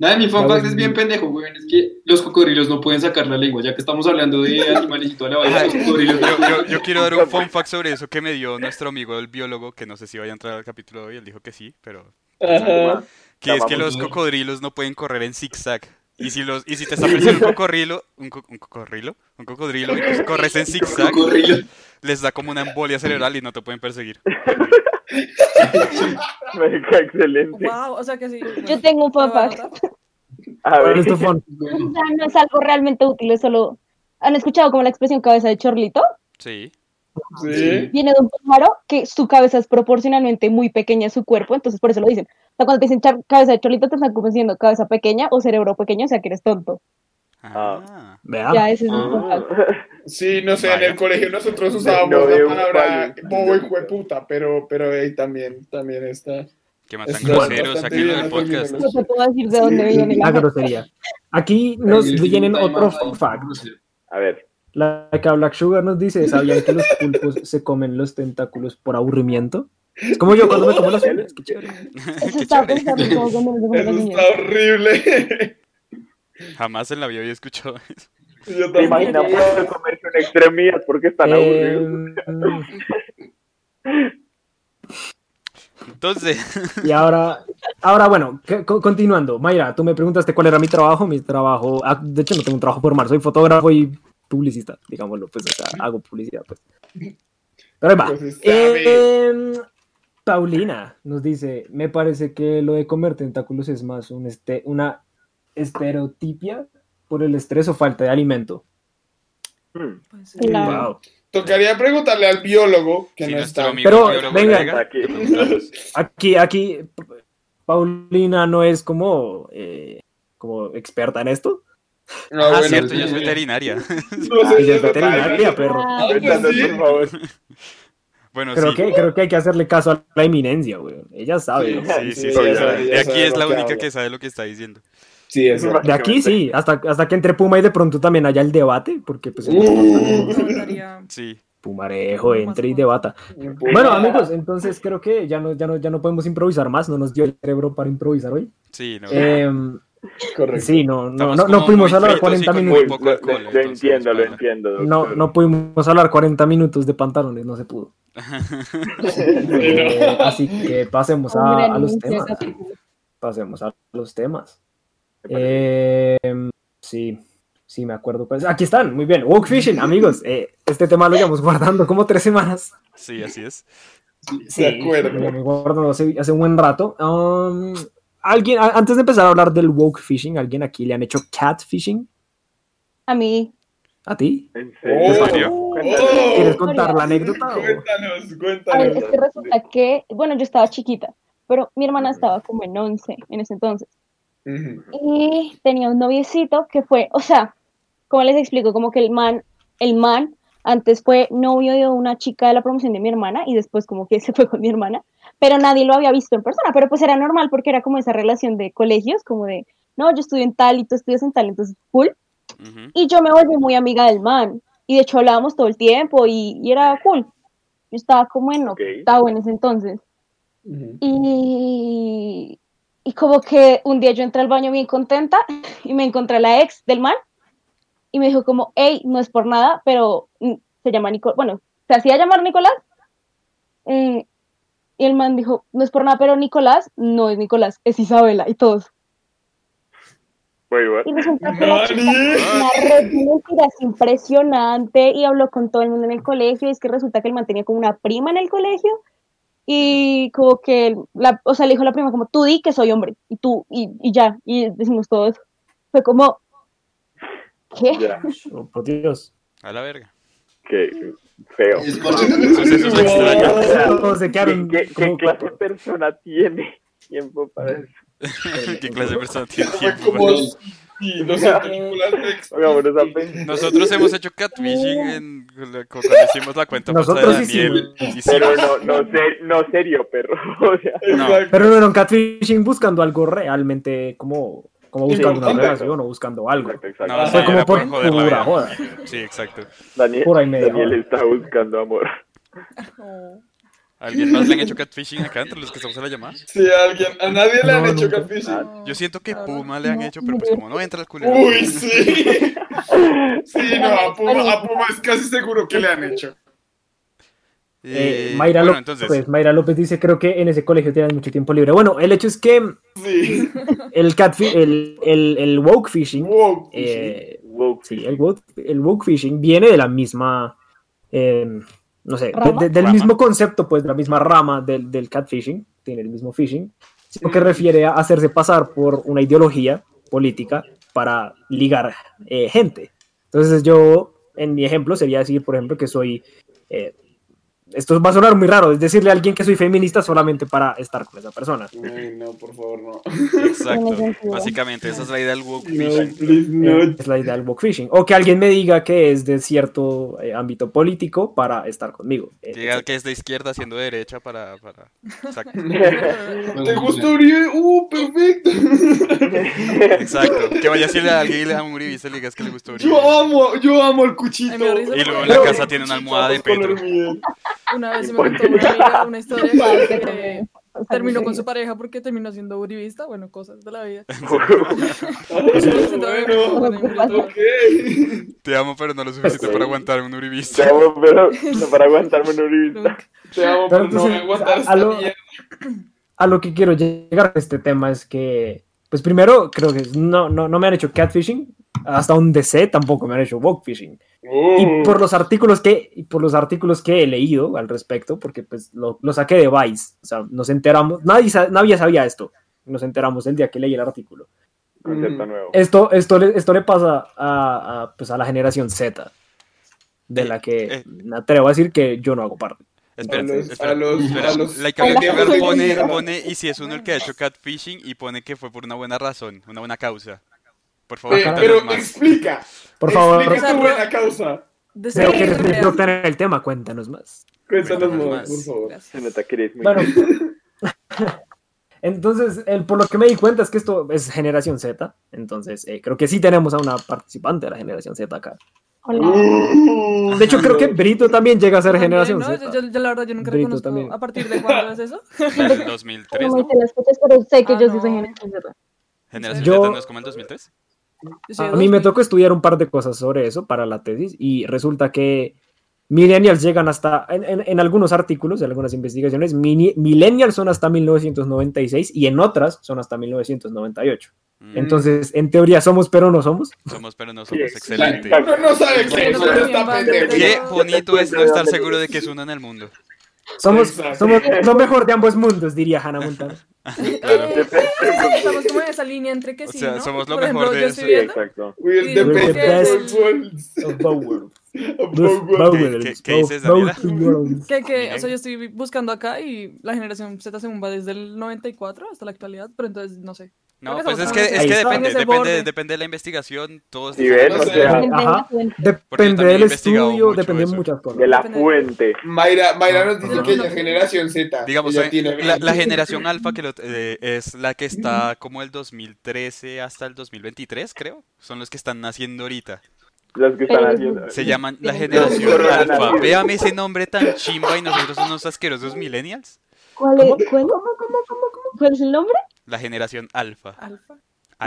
Nada, mi fun fact es bien pendejo, weón. Es que los cocodrilos no pueden sacar la lengua. Ya que estamos hablando de animales y toda la vaina, los cocodrilos no Yo, yo- yo quiero dar un fun fact sobre eso que me dio nuestro amigo el biólogo, que no sé si vaya a entrar al capítulo de hoy, él dijo que sí, pero Ajá. que es que los cocodrilos no pueden correr en zigzag. Y si los y si te está ofreciendo un cocodrilo, un, co- un cocodrilo, un cocodrilo y tú corres en zigzag, Cocodrilo. Les da como una embolia cerebral y no te pueden perseguir. Marica, excelente. Wow, o sea que sí. Yo tengo un voy a fact. anotar. A ¿Cuál ver? O sea, no es algo realmente útil, es solo... ¿Han escuchado como la expresión cabeza de chorlito? Sí. Sí. Viene de un pájaro que su cabeza es proporcionalmente muy pequeña a su cuerpo, entonces por eso lo dicen. O sea, cuando te dicen cabeza de chorlito, te están como diciendo cabeza pequeña o cerebro pequeño, o sea que eres tonto. Ah. Ya, ese es fact. Sí, no sé, en Vaya. el colegio nosotros usábamos No la palabra bobo y jueputa, pero, pero ahí también, también está. Que matan está groseros aquí en el la podcast. No te puedo decir de dónde viene La grosería. Aquí nos vienen otro fun fact. a ver. La que Black Sugar nos dice, ¿sabían que los pulpos se comen los tentáculos por aburrimiento? Es como yo cuando me como las uñas. qué chévere. Eso Qué estaba chévere. pensando como cuando me como Eso está horrible. Jamás en la vida había escuchado eso. Yo ¿Te poder comerse una extremidad porque están aburridos? Eh, Entonces, y ahora, ahora bueno, continuando. Mayra, tú me preguntaste cuál era mi trabajo. Mi trabajo, ah, de hecho no tengo un trabajo formal, soy fotógrafo y publicista, digámoslo, pues, o sea, hago publicidad, pues. Pero ahí va. Pues. Em, Paulina nos dice, me parece que lo de comer tentáculos es más un este, una estereotipia por el estrés o falta de alimento. Hmm, Pues, Claro. Wow. Tocaría preguntarle al biólogo que si no nuestro está. amigo Pero, venga. Aquí. Aquí, Paulina no es como, eh, como experta en esto. No, Ah, bueno, cierto, sí. ella es veterinaria. No es veterinaria, perro. Ah, Cuéntanos, sí. por favor. Bueno, Creo sí. que, creo que hay que hacerle caso a la eminencia, güey. Ella sabe. ¿no? Sí, sí, Sí, sí. ella De sabe, ella aquí sabe es la única que sabe lo que está diciendo. Sí, eso. De aquí sí, hasta, hasta que entre Puma y de pronto también haya el debate, porque pues Uh. Sí. Pumarejo entre y debata. Bueno, amigos, entonces creo que ya no, ya no, ya no podemos improvisar más, no nos dio el cerebro para improvisar hoy. Sí, no. Em, Correcto. sí, no, no, no, no pudimos hablar fritos y 40 con minutos. Lo- alcohol, lo, lo entonces, entiendo, lo entiendo. doctor. No, no pudimos hablar 40 minutos de pantalones, no se pudo. Eh, así que pasemos a, los temas. Pasemos a los temas. Eh, sí, sí, me acuerdo. Aquí están, muy bien. Walk Fishing, amigos. Eh, este tema lo llevamos guardando como tres semanas. Sí, así es. Sí, De acuerdo. acuerdo hace, hace un buen rato. Um, alguien, a- antes de empezar a hablar del woke fishing, ¿alguien aquí le han hecho catfishing? A mí, ¿A ti? ¿En serio? oh, ¿Quieres contar la anécdota? Cuéntanos, a ver, cuéntanos. es que resulta que, bueno, yo estaba chiquita, pero mi hermana estaba como en 11 en ese entonces. Ujú. Y tenía un noviecito que fue, o sea, ¿cómo les explico? Como que el man, el man antes fue novio de una chica de la promoción de mi hermana y después como que se fue con mi hermana, pero nadie lo había visto en persona, pero pues era normal porque era como esa relación de colegios, como de, no, yo estudio en tal y tú estudias en tal, entonces cool. Ujú. Y yo me volví muy amiga del man y de hecho hablábamos todo el tiempo y, y era cool. Yo estaba como en octavo en ese entonces. Ujú. Y, y como que un día yo entré al baño bien contenta y me encontré a la ex del man y me dijo como, hey, no es por nada, pero mm, se llama Nicolás, bueno, se hacía llamar Nicolás. Mm, y el man dijo, no es por nada, pero Nicolás no es Nicolás, es Isabela y todos. Wait, what? Y resulta que la chica una red impresionante y habló con todo el mundo en el colegio. Y es que resulta que el man tenía como una prima en el colegio y como que, la, o sea, le dijo a la prima como, tú di que soy hombre y tú, y, y ya, y decimos todo eso. Fue como, ¿qué? Ya, Oh, por Dios. A la verga. qué feo. Es ¿Qué, qué, clase de persona tiene tiempo para eso? ¿Qué clase de persona tiene tiempo? como sí, películas de. Nosotros hemos hecho catfishing en, cuando hicimos la cuenta de Nosotros sí Daniel. hicimos. Pero no, no, ser- no serio, perro. O sea, Exacto. Pero no era un catfishing buscando algo realmente, como, como buscando una Sí, relación o buscando algo. exacto, exacto. No, como por por pura joda. Sí, exacto. Daniel, Daniel está buscando amor. ¿A ¿Alguien más le han hecho catfishing acá entre los que estamos en la llamada? Sí, a alguien, a nadie le han No, hecho nunca. catfishing. Yo siento que. Puma le han No, hecho, pero pues como no entra el culero. Uy, sí. Sí, no, a Puma, a Puma es casi seguro que le han hecho. Eh, Eh, Mayra, bueno, López, entonces, Mayra López dice, creo que en ese colegio tienen mucho tiempo libre. Bueno, el hecho es que Sí. el catfish, el, el, el woke fishing, Wow. eh, Woke. sí, el woke, el woke fishing viene de la misma, eh, no sé, de- de- del Rama. mismo concepto, pues, de la misma rama del, del catfishing, tiene el mismo phishing, sino que refiere a hacerse pasar por una ideología política para ligar eh, gente. Entonces yo, en mi ejemplo, sería decir, por ejemplo, que soy... eh, esto va a sonar muy raro, es decirle a alguien que soy feminista solamente para estar con esa persona. Ay, no, por favor, no. exacto. Básicamente, esa es la idea del woke No, fishing. please, no. Es la idea del woke fishing. O que alguien me diga que es de cierto eh, ámbito político para estar conmigo. Eh, Diga que es de izquierda haciendo derecha para... para... Exacto. ¿Te gusta Uribe? ¡Uh, perfecto! Exacto. Que vaya a decirle a alguien y le un uribista y le digas que le gustó Uribe. Yo amo, yo amo el cuchito. Ay, Y luego en la casa tiene una almohada de Petro. Una vez se me contó una amiga una historia que terminó con su pareja porque terminó siendo uribista, bueno, cosas de la vida. Bueno. Te amo, pero no lo suficiente para aguantar un uribista. Te amo, pero no para aguantarme un uribista. Te amo, Pero pero no voy a aguantar esta lo- a lo que quiero llegar a este tema es que, pues primero, creo que no, no, no me han hecho catfishing. Hasta un DC tampoco me han hecho woke fishing. Y Uh, por los artículos que, y por los artículos que he leído al respecto, porque pues lo, lo saqué de Vice, o sea, nos enteramos, nadie, nadie sabía esto, nos enteramos el día que leí el artículo. Esto, esto, le, esto le pasa a, a, pues, a la generación Z, de Eh, la que eh. me atrevo a decir que yo no hago parte. Espera, A los- espera, a los- espera. a los- Like a los- pone, pone, y si es uno el que ha hecho catfishing y pone que fue por una buena razón, una buena causa. Por favor, eh, pero más. explica. Por favor, Explica tu buena causa. Deseo creo que eres muy real. experta en el tema, cuéntanos más. Cuéntanos Cuéntanos más, más. por favor. Se Gracias. nota que eres muy... Bueno, entonces, el, por lo que me di cuenta es que esto es generación Z, entonces eh, creo que sí tenemos a una participante de la generación Z acá. Hola. De hecho, creo que Brito también llega a ser También, generación ¿no? Z. Yo, yo- yo la verdad yo nunca Brito reconozco también. a partir de cuándo es eso. El 2003, No me ¿no? sé pero que Ah, yo sí no. soy generación Z. Generación Yo- Z no es como el 2003. A mí me 2000. tocó estudiar un par de cosas sobre eso para la tesis y resulta que millennials llegan hasta, en, en- en algunos artículos, en algunas investigaciones, mini- millennials son hasta 1996 y en otras son hasta 1998. Mm, Entonces, en teoría somos, pero no somos. somos, pero no somos. Excelente. No sabe Sí, qué no está bonito es no estar seguro de que es uno en el mundo. Somos, somos lo mejor de ambos mundos, diría Hannah Montana. Eh, Estamos como en esa línea entre que O sí, sea, ¿no? somos lo Por ejemplo, mejor de yo eso. estoy Sí, viendo exacto. The best of. ¿Qué- dices, Daniela? que, que, o sea, yo estoy buscando acá y la generación Z según va desde el 94 hasta la actualidad, pero entonces no sé. No, pues es que, es que depende, depende, depende de la investigación, todos Sí, ven, o sea, la Ajá. Depende del estudio, depende de muchas cosas. de la fuente. Mayra, Mayra nos dice Ajá. que es generación Z. Digamos, eh, tiene la, la 20. generación alfa que lo- eh, es la que está como el 2013 hasta el 2023, creo. Son los que están naciendo ahorita. Los que están haciendo. Se llaman la generación alfa. Véame ese nombre tan chimba y nosotros unos asquerosos millennials. ¿Cuál es, cuál, ¿Cuál es el nombre? La generación alfa. Alfa.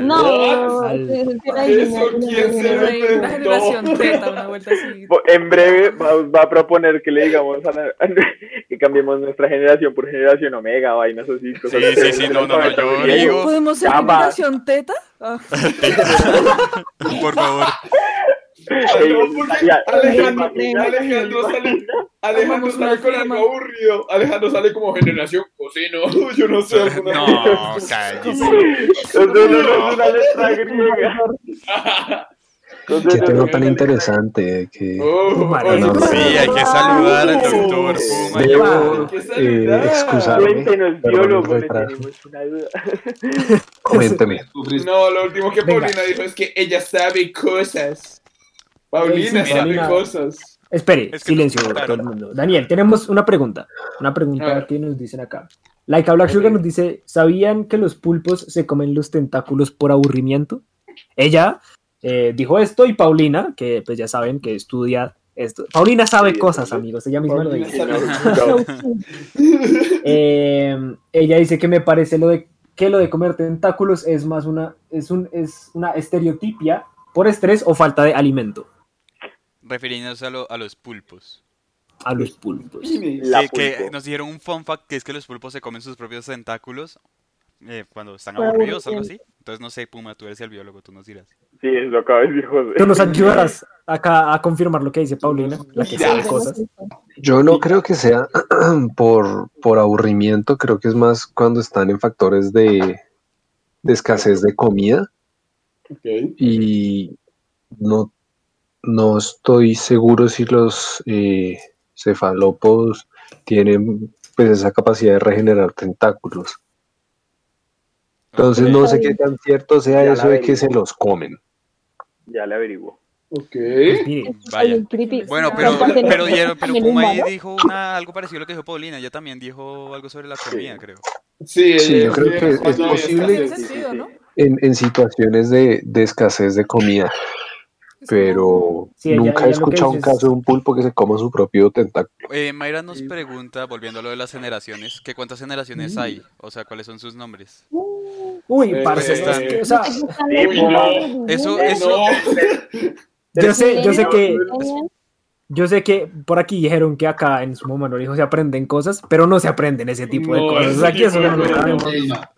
No, la Eso, original, ¿quién se la lo original. La generación Z, una vuelta así. En breve va, va a proponer que le digamos a la- que cambiemos nuestra generación por generación Omega, vainas así. Cosas Sí, sí, sí, no, no, no, yo digo- ¿Podemos ser generación Teta? Ah, Por favor. No, Alejandro, Alejandro sale, Alejandro sale con algo aburrido. Alejandro sale como generación coseno. Yo no sé. No, cállese. No, no, no, no, es una letra griega. Qué no, tema no, tan no, interesante que Oh, Mariano. oh, Sí, hay que saludar al doctor Puma. debo Hay que eh, excusarme. Cuéntenos, biólogo, le tenemos una duda. Coménteme. No, lo último que Venga. Paulina dijo es que ella sabe cosas. Paulina Sí, sabe cosas. Espere, Es que silencio, no- todo el mundo. Daniel, tenemos una pregunta. Una pregunta que nos dicen acá. Laika Black Sugar nos dice: ¿Sabían que los pulpos se comen los tentáculos por aburrimiento? Ella eh, dijo esto y Paulina, que pues ya saben que estudia esto. Paulina sabe Sí, cosas, sí. amigos. Ella misma lo dice. Eh, ella dice que me parece lo de que lo de comer tentáculos es más una es un es una estereotipia por estrés o falta de alimento Refiriéndose a, lo- a los pulpos. a los pulpos. Que, que nos dieron un fun fact que es que los pulpos se comen sus propios tentáculos eh, cuando están aburridos, algo aburrimiento. así. Entonces no sé, Puma, tú eres el biólogo, tú nos dirás. Sí, es lo acaba de decir José. Tú nos ayudarás acá a confirmar lo que dice Paulina, la que sabe cosas. Yo no creo que sea por, por aburrimiento, creo que es más cuando están en factores de, de escasez de comida Ok. y no, no estoy seguro si los eh, cefalópodos tienen pues esa capacidad de regenerar tentáculos. Entonces no sé qué tan cierto sea Ya eso de que se los comen. Ya le averiguo. Ok. Pues Vaya. Bueno, pero, pero, pero también Puma dijo una, algo parecido a lo que dijo Paulina. Ella también dijo algo sobre la comida, creo. Sí, Sí, yo creo que es había posible. En, en situaciones de, de escasez de comida, Es pero Sí, ella- nunca ella he escuchado un caso de un pulpo que se coma su propio tentáculo. Eh, Mayra nos pregunta, volviendo a lo de las generaciones, que cuántas generaciones hay, o sea, cuáles son sus nombres. uy, Eh, parce, eh, que, o sea. Eso, eso, No. yo sé, yo sé que, yo sé que por aquí dijeron que acá en su monorejo se aprenden cosas, pero no se aprenden ese tipo de No, cosas. Aquí eso no lo sabemos.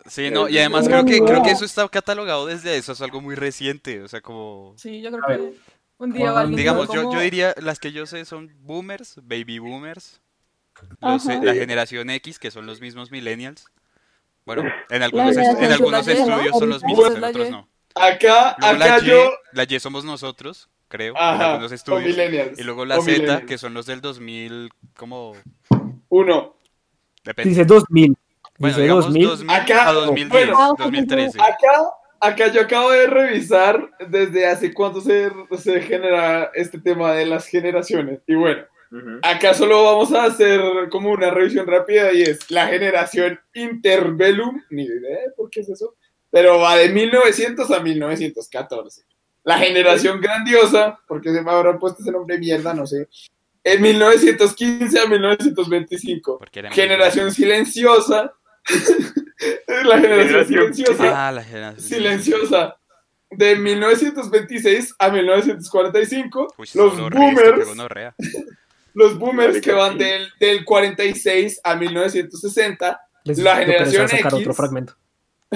sí, no, y además No, creo que, creo que eso está catalogado desde eso, es algo muy reciente, o sea, como, Sí, yo creo que un día alguien digamos, dijo yo, yo diría, las que yo sé son boomers, baby boomers, los, eh, la generación X, que son los mismos millennials. Bueno, en algunos, est- en algunos estudios son los mismos, en otros no. Acá, Luego acá la Y, yo. la Y somos nosotros, creo, en Ajá. algunos O estudios. Y luego la o Z, que son los del 2000, como... Uno. Depende. Dice 2000. Bueno, Dice digamos 2000. 2000 Acá, a 2010, bueno, 2013. Acá, acá yo acabo de revisar desde hace cuánto se, se genera este tema de las generaciones. Y bueno, Ujú. acá solo vamos a hacer como una revisión rápida y es la generación Interbellum. Ni idea de por qué es eso. Pero va de 1900 a 1914. La generación grandiosa, porque se me habrá puesto ese nombre mierda, no sé. En 1915 a 1925. Porque era Generación silenciosa. la generación silenciosa. Ah, la generación Silenciosa. De 1926 a 1945. Uy, los boomers. Los boomers que van del, del 46 a 1960. Les- La generación sacar X. otro fragmento.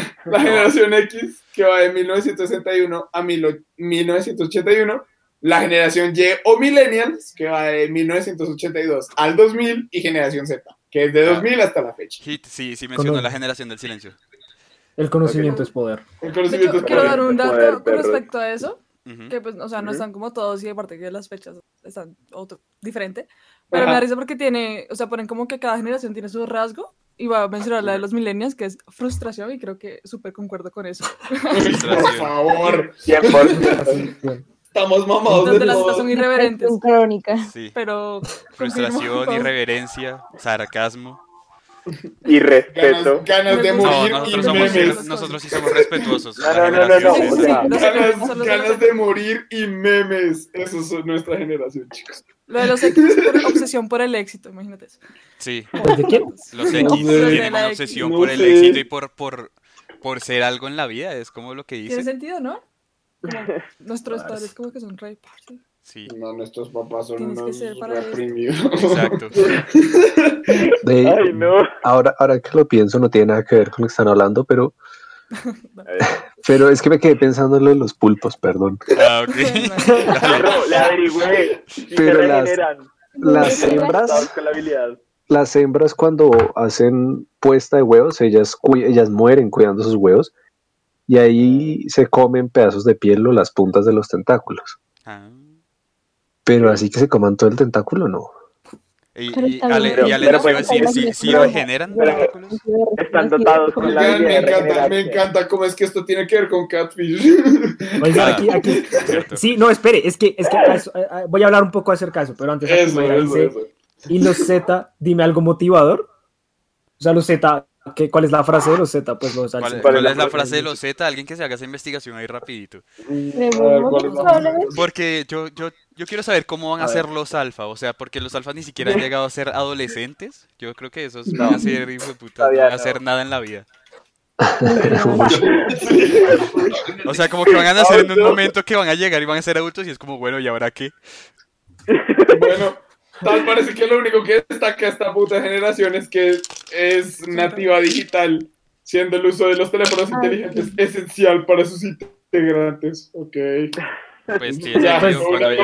La generación X, que va de 1961 a mil- 1981. La generación Y o Millennials, que va de 1982 al 2000. Y generación Z. que es de 2000 hasta la fecha. Hit, sí, sí mencionó la generación del silencio. El conocimiento es poder. El conocimiento hecho, es quiero poder. dar un dato Poder, con respecto a eso. Ujú. Que pues, o sea, no Ujú. están como todos y aparte que las fechas están otro, diferente. Pero Ajá. me da risa porque tiene, o sea, ponen como que cada generación tiene su rasgo. Y va a mencionar la de los millennials, que es frustración, y creo que súper concuerdo con eso. Por favor, 100%. estamos mamados Donde de las citas son irreverentes. Sí. Pero. Frustración, irreverencia, sarcasmo. Y respeto. Ganas, ganas de No, morir nosotros, y somos, memes. nosotros sí somos respetuosos. No, no, no, no, o sea, Ganas, ganas de morir y memes. Eso es nuestra generación, chicos. Lo de los X es por obsesión por el éxito, imagínate eso. Sí, ¿Pues ¿De quién? los No X sé. tienen una obsesión No por el éxito y por, por, por ser algo en la vida, es como lo que Tiene dice. sentido, ¿no? Como nuestros padres como que son rey parce. Sí, No, nuestros papás son Tienes unos reprimidos. exacto. De- Ay, no. ahora, ahora que lo pienso, no tiene nada que ver con lo que están hablando, pero. pero es que me quedé pensando en lo de los pulpos, perdón. Ah, ok. Perro, le averigüé. Se Pero las- hembras, Estados con la habilidad. las hembras cuando hacen puesta de huevos, ellas, ellas mueren cuidando sus huevos y ahí se comen pedazos de piel o las puntas de los tentáculos. Ah. Pero así que se coman todo el tentáculo, no. Y, Pero y Ale, y Ale Pero nos iba a decir, pero- ¿sí, sí pero- regeneran? Están dotados con la me encanta, me encanta cómo es que esto tiene que ver con Catfish. Oigan, Ah, aquí, aquí. cierto. Sí, no, espere, es que, es que voy a hablar un poco acerca de eso, pero antes aquí Eso, eso, dice, eso. y los Z, dime algo motivador. O sea, los Z, ¿qué, ¿cuál es la frase de los Z? Pues los ¿Cuál, cuál es la frase de los Z? Alguien que se haga esa investigación ahí rapidito. Porque yo, yo, yo quiero saber cómo van a, A ser los alfa, o sea, porque los alfas ni siquiera han llegado a ser adolescentes. Yo creo que esos No. van a ser, hijo de puta, no van a no. hacer nada en la vida. O sea, como que van a nacer en un momento que van a llegar y van a ser adultos y es como, bueno, ¿y ahora qué? Bueno, tal parece que lo único que destaca esta puta generación es que es nativa digital, siendo el uso de los teléfonos inteligentes esencial para sus integrantes. Ok. Pues sí, Ya, es pues, lo único.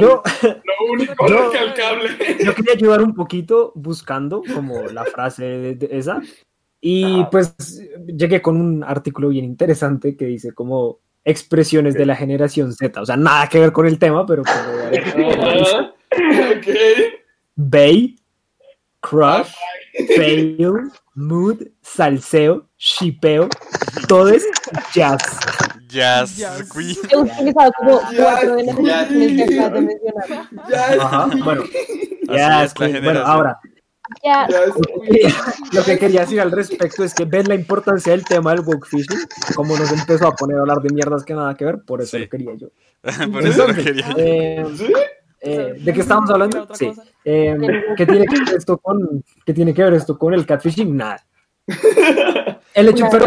Yo, Lo único Yo- recalcable. yo quería ayudar un poquito buscando como la frase de, de esa y pues llegué con un artículo bien interesante que dice como expresiones de la generación Z, o sea, nada que ver con el tema, pero pues. Ok. Bay, crush, fail, mood, salseo, shipeo, todo es jazz. Jazz Jazz. Queen. He utilizado como cuatro de las que acabas de mencionar. Ajá, bueno, jazz, queen. bueno, ahora, es- lo que quería decir al respecto es que ven la importancia del tema del book fishing, como nos empezó a poner a hablar de mierdas que nada que ver, por eso Sí. lo quería yo. Por eso lo quería. eh, ¿Sí? Eh, ¿De qué estamos hablando? Sí. Eh, ¿qué, tiene que ver esto con, ¿Qué tiene que ver esto con el catfishing? Nada. El hecho, pero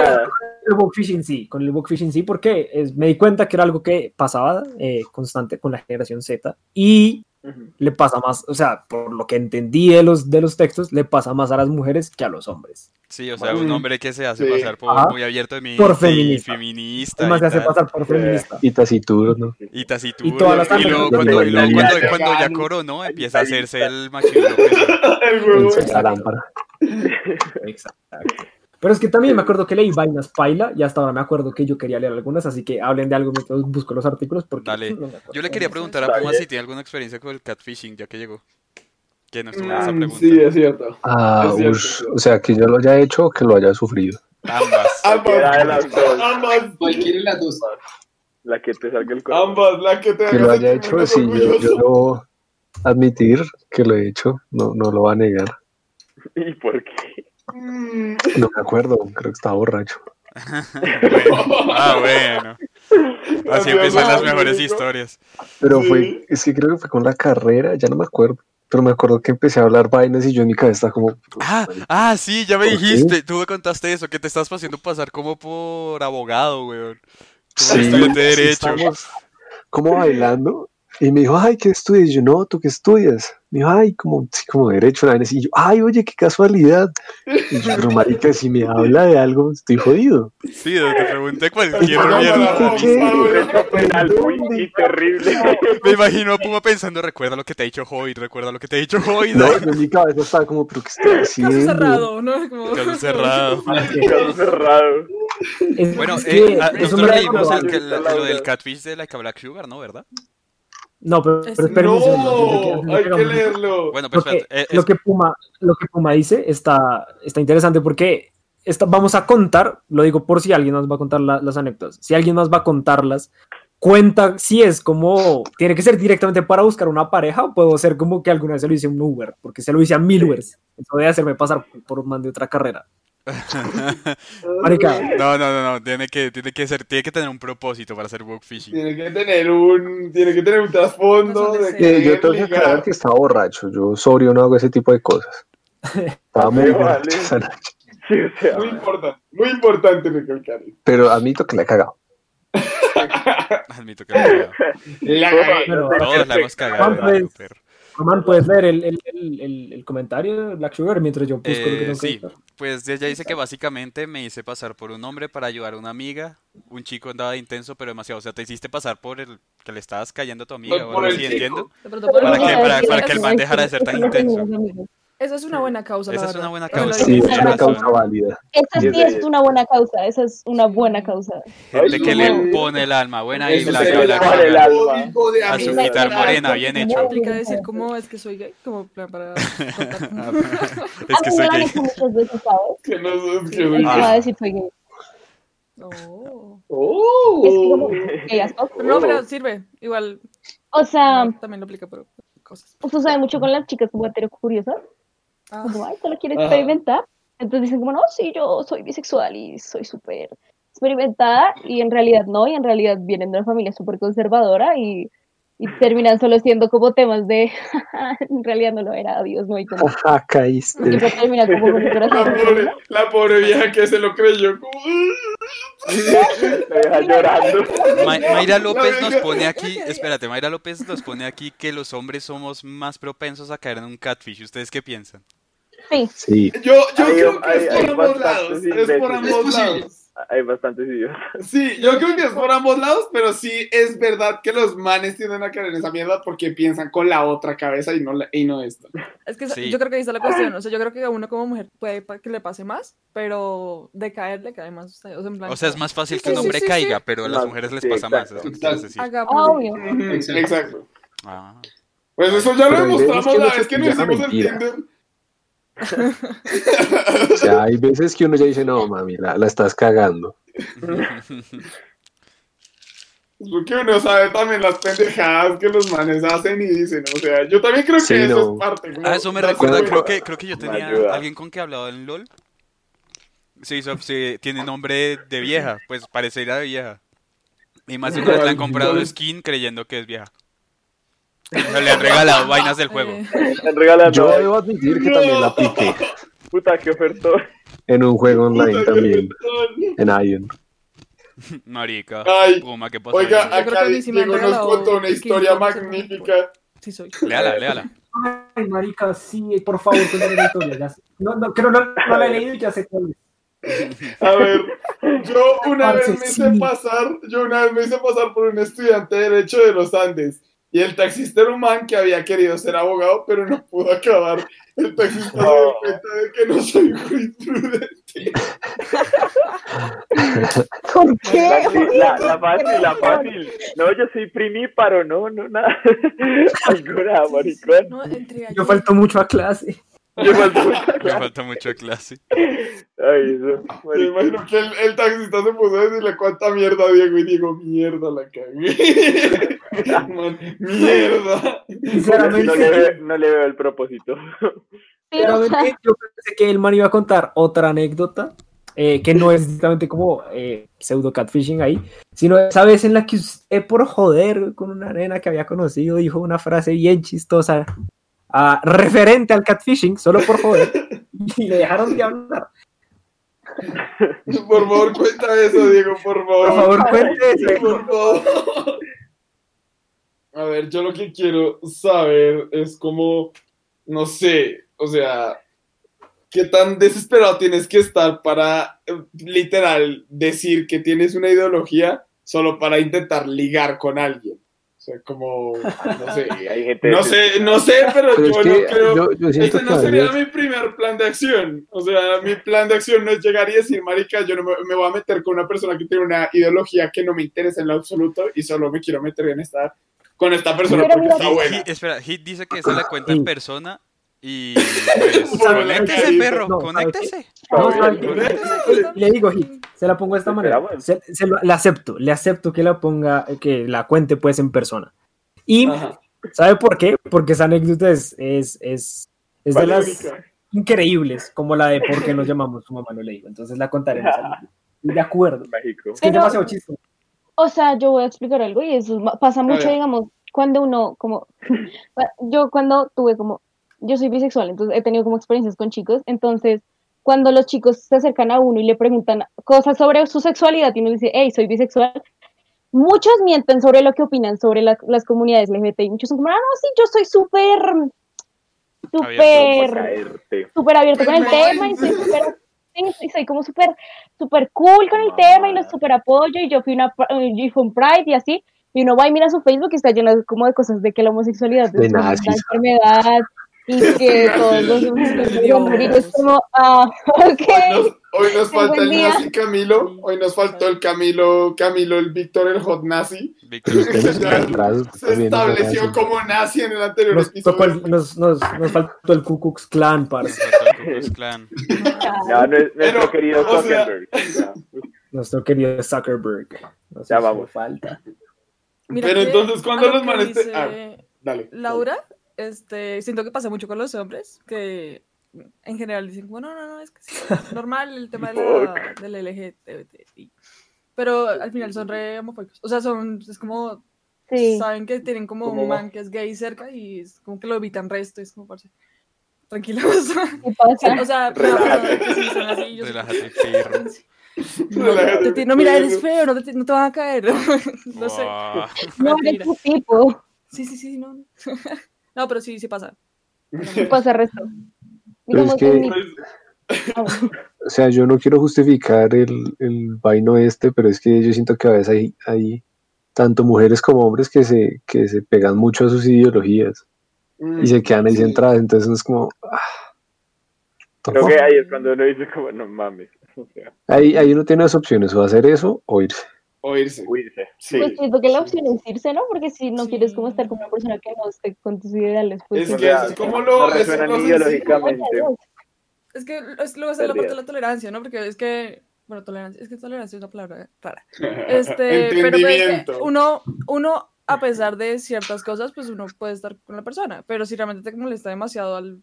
el book fishing sí, con el book fishing sí, porque es- me di cuenta que era algo que pasaba eh, constante con la generación Z y Le pasa más, o sea, por lo que entendí de los, de los textos, le pasa más a las mujeres que a los hombres. Sí, o sea, un hombre que se hace Sí. pasar por Ajá. muy abierto de mí Por y feminista. feminista Además y se hace pasar por feminista. Y taciturno. y taciturno. Y todas las y luego cuando, y luego cuando, cuando ya coronó empieza a hacerse el machismo. pues, El huevo. Lámpara. Exacto. Pero es que también me acuerdo que leí vainas paila y hasta ahora me acuerdo que yo quería leer algunas, así que hablen de algo mientras busco los artículos porque Dale. no. Yo le quería preguntar a Puma si tiene alguna experiencia con el catfishing, ya que llegó. Que nos tuvo esa Mm, pregunta. Sí, es cierto. Ah, Es cierto, ush, es cierto. o sea, que yo lo haya hecho o que lo haya sufrido. Ambas. Dos. Ambas, Cualquiera de las dos. La que te salga el corazón. ambas, la que te Que lo haga haya hecho, sí, yo, yo debo admitir que lo he hecho, no, no lo va a negar. ¿Y por qué? Mm. No me acuerdo, creo que estaba borracho. Bueno. Ah, bueno. Así Adiós, empiezan las amigo. mejores historias. Pero Sí. fue, es que creo que fue con la carrera, ya no me acuerdo. Pero me acuerdo que empecé a hablar vainas y yo en mi cabeza estaba como. Ah, ah, sí, ya me dijiste. Tú me contaste eso, que te estás haciendo pasar como por abogado, weón. Como Sí, estudiante de sí, derecho. estábamos como bailando Y me dijo, ay, ¿qué estudias? Y yo, no, ¿tú qué estudias? Me dijo, ay, como, sí, como derecho, así. Y yo, ay, oye, qué casualidad. Y yo, pero marica, si me habla de algo, estoy jodido. Sí, te pregunté cualquier mierda. ¿qué? Derecho penal muy y terrible. Me imagino a Puma pensando, recuerda lo que te ha dicho Hoy, recuerda lo que te ha dicho Hoy. No, en mi cabeza estaba como, pero ¿qué estoy Caso haciendo? cerrado, ¿no? Como... Caso cerrado. Caso cerrado. Bueno, eh, ah, nosotros leímos la- lo del catfish de Like a Black Sugar, ¿no? ¿Verdad? No, pero, Es- pero No, hay que leerlo. Bueno, pues lo que, eh, lo que Puma, lo que Puma dice está, está interesante porque está- vamos a contar, lo digo por si alguien más va a contar la- las anécdotas, si alguien más va a contarlas, cuenta si es como, tiene que ser directamente para buscar una pareja o puedo ser como que alguna vez se lo hice a un Uber, porque se lo hice a mil Ubers, eso debe hacerme pasar por un man de otra carrera. Marica, No, no, no, no, tiene que, tiene que ser, tiene que tener un propósito para hacer book fishing. Tiene que tener un, tiene que tener un trasfondo de que yo tengo que aclarar que estaba borracho. Yo sobrio no hago ese tipo de cosas. Estaba muy Vale. borracho esa noche. Sí, o sea, Muy importante, muy importante recalcar. Pero admito que la he cagado. Admito que lo he cagado. La Todos la hemos cagado. Román, ¿puedes leer el, el, el, el- el comentario de Black Sugar mientras yo busco lo que Eh, tengo que sí, buscar? pues ella dice que básicamente me hice pasar por un hombre para ayudar a una amiga. Un chico andaba de intenso, pero demasiado. O sea, te hiciste pasar por el que le estabas cayendo a tu amiga o Por algo el así, entiendo. Por ¿Para qué? Para- para que el man dejara de ser tan intenso. Esa es una buena causa, la Esa es una buena Pero causa. Sí, es una causa válida. Esa sí es una buena causa, esa es una buena causa. Gente que no. le pone el alma. Buena ahí, es el alma. A su quitar morena, bien hecho. Aplica decir cómo es que soy gay, como plan para contar. Es que a mí soy me gay. Que no es que soy me Ah. decir soy gay. Oh. Oh. Pero no, pero sirve. Igual O sea, también lo aplica por cosas. usted sabe mucho con las chicas como hetero curiosas. Ah, Como, ay, solo quieres Ajá. experimentar. Entonces dicen como, no, sí, yo soy bisexual y soy súper experimentada. Y en realidad no, y en realidad vienen de una familia súper conservadora y, y terminan solo siendo como temas de, en realidad no lo era, adiós, no, y como, Ajá, caíste. siempre terminan como con La corazón. pobre, la pobre vieja que se lo creyó. como, La deja llorando. Ma- Mayra López nos pone aquí, espérate, Mayra López nos pone aquí que los hombres somos más propensos a caer en un catfish. ¿Ustedes qué piensan? Sí, Sí, Yo, yo Hay- creo que hay- es por ambos lados. Es por ambos lados. Hay bastantes idiotas. Sí, yo creo que es por ambos lados, pero sí es verdad que los manes tienden a caer en esa mierda porque piensan con la otra cabeza y no, la- y no esta. Es que Sí. yo creo que ahí está la cuestión. O sea, yo creo que a uno como mujer puede que le pase más, pero de caer le cae más. O sea, en plan, O sea, es más fácil que un hombre sí, sí. caiga, pero a las mujeres les sí, pasa más. exacto. Obvio. Ah. Pues eso ya lo demostramos que la vez que nos hicimos el. Tinder. o sea, hay veces que uno ya dice, no, mami, la, la estás cagando. Porque uno sabe también las pendejadas que los manes hacen y dicen, o sea, yo también creo que Sí, eso no. es parte. ¿no? Ah, eso me recuerda, creo que, creo que yo tenía alguien con que hablaba en LOL. Se hizo, se, tiene nombre de vieja, pues parecería de vieja. Y más de una vez le han comprado skin creyendo que es vieja. O sea, le han regalado vainas del juego. Eh, Están regalando. Yo debo admitir que también la apliqué Puta, qué ofertón. en un juego online Puta, también, en Ion. Marica. Ay, Puma, ¿qué pasó? Oiga, ahí? Acá han Diego nos regalado contó una historia ser magnífica. sí soy. Léala, léala. Ay, marica, sí, por favor, cuéntame la historia. Ya sé. No, no, creo no, no la he leído y ya sé cuál es. A ver, yo una vez me hice sí. pasar, yo una vez me hice pasar por un estudiante de Derecho de los Andes. Y el taxista era un man que había querido ser abogado, pero no pudo acabar. El taxista se dio cuenta de que no soy jurisprudente. ¿Por qué? La, la fácil, la fácil. No, yo soy primíparo, no, no, nada. Alguna, maricón. No, Yo falto mucho a clase. Yo falto mucha Me clase. falta mucho clase. Ay, eso. Me imagino que el, el taxista se puso a decirle cuánta mierda a Diego y Diego, mierda, la cagué. Man, mierda. No Sinceramente, le, veo, no le veo el propósito. sinceramente, yo pensé que el man iba a contar otra anécdota. eh, que no es directamente como eh, pseudo catfishing ahí, sino esa vez en la que usted por joder con una nena que había conocido dijo una frase bien chistosa referente al catfishing, solo por joder, y le dejaron de hablar. Por favor, cuenta eso, Diego, por favor. Por favor, cuente eso. Por favor. A ver, yo lo que quiero saber es como, no sé, o sea, qué tan desesperado tienes que estar para eh, literal decir que tienes una ideología solo para intentar ligar con alguien. O sea, como, no sé, Sí, hay gente no sé, no sé, pero, Pero es yo que no creo. yo, yo siento Ese que no sería mi primer plan de acción. O sea, mi plan de acción no es llegar y decir, marica, yo no me, me voy a meter con una persona que tiene una ideología que no me interesa en lo absoluto y solo me quiero meter en esta, con esta persona Pero porque mira, está buena. Hit- espera, Hit dice que esa la cuenta en persona y pues, Sabe, conéctese, perro, No, conéctese. Le digo, Hit, se la pongo de esta manera. Se, se lo- le acepto, le acepto que la ponga, que la cuente pues en persona. Y Ajá. ¿sabe por qué? Porque esa anécdota es, es, es, es de las increíbles, como la de por qué nos llamamos su mamá no le digo. Entonces la contaremos. Y de acuerdo. México. Es que es Pero- demasiado chistoso. O sea, yo voy a explicar algo y eso pasa mucho, digamos, cuando uno, como, yo cuando tuve como, yo soy bisexual, entonces he tenido como experiencias con chicos, entonces cuando los chicos se acercan a uno y le preguntan cosas sobre su sexualidad y uno dice, hey, soy bisexual, muchos mienten sobre lo que opinan sobre la- las comunidades LGBT y muchos son como, ah, no, sí, yo soy súper, súper súper abierto con el tema y soy súper soy como súper súper cool con el tema y los súper apoyo y yo fui una yo fui un Pride y así y uno va y mira su Facebook y está lleno como de cosas de que la homosexualidad De es una enfermedad y que todos los es como ah ok Hoy nos, hoy nos Buen falta el nazi Camilo, hoy nos faltó el Camilo, Camilo, el Víctor, el hot nazi. Víctor, Se estableció como nazi en el anterior Nos, episodio. el- nos, nos, nos faltó el Ku Klux Klan, parce. Ya, nue- nuestro Pero, querido o sea- Zuckerberg. Ya. Nuestro querido Zuckerberg. No sé Ya vamos. Falta. Mira Pero entonces, ¿cuándo a lo los manes te- dice ah, Dale. Laura, este, siento que pasa mucho con los hombres, que en general dicen, bueno, no, no, es que sí, es normal el tema de la, del LGTBI. Pero al final son re homofóbicos. O sea, son, es como, sí saben que tienen como ¿Cómo un man que es gay cerca y es como que lo evitan resto, es como, parce, tranquilos. ¿qué pasa? o sea, pero, pero que sí, son así, yo sé Relájate, perro. No, Relájate, te- te- no, mira, eres feo, no te, no te van a caer. no sé. No eres tu tipo Sí, sí, sí, no. No, pero sí, sí pasa. ¿qué pasa resto? Pero es que- mi-. O sea, yo no quiero justificar el, el vaino este, pero es que yo siento que a veces hay, hay tanto mujeres como hombres que se, que se pegan mucho a sus ideologías y se quedan ahí Sí. centradas, entonces es como... ah, Creo que ahí es cuando uno dice como, no mames. O sea, ahí, ahí uno tiene dos opciones, o hacer eso o irse. Oírse. huirse. Sí. Pues siento que la opción es irse, ¿no? Porque si no Sí. quieres como estar con una persona que no esté con tus ideales, pues... Es O que es como no lo... es resuenan ideológicamente. Es que es luego es la parte de la tolerancia, ¿no? Porque es que, bueno, tolerancia, es que tolerancia es una palabra rara. Este, pero pues, uno, uno, a pesar de ciertas cosas, pues uno puede estar con la persona, pero si realmente te molesta demasiado al,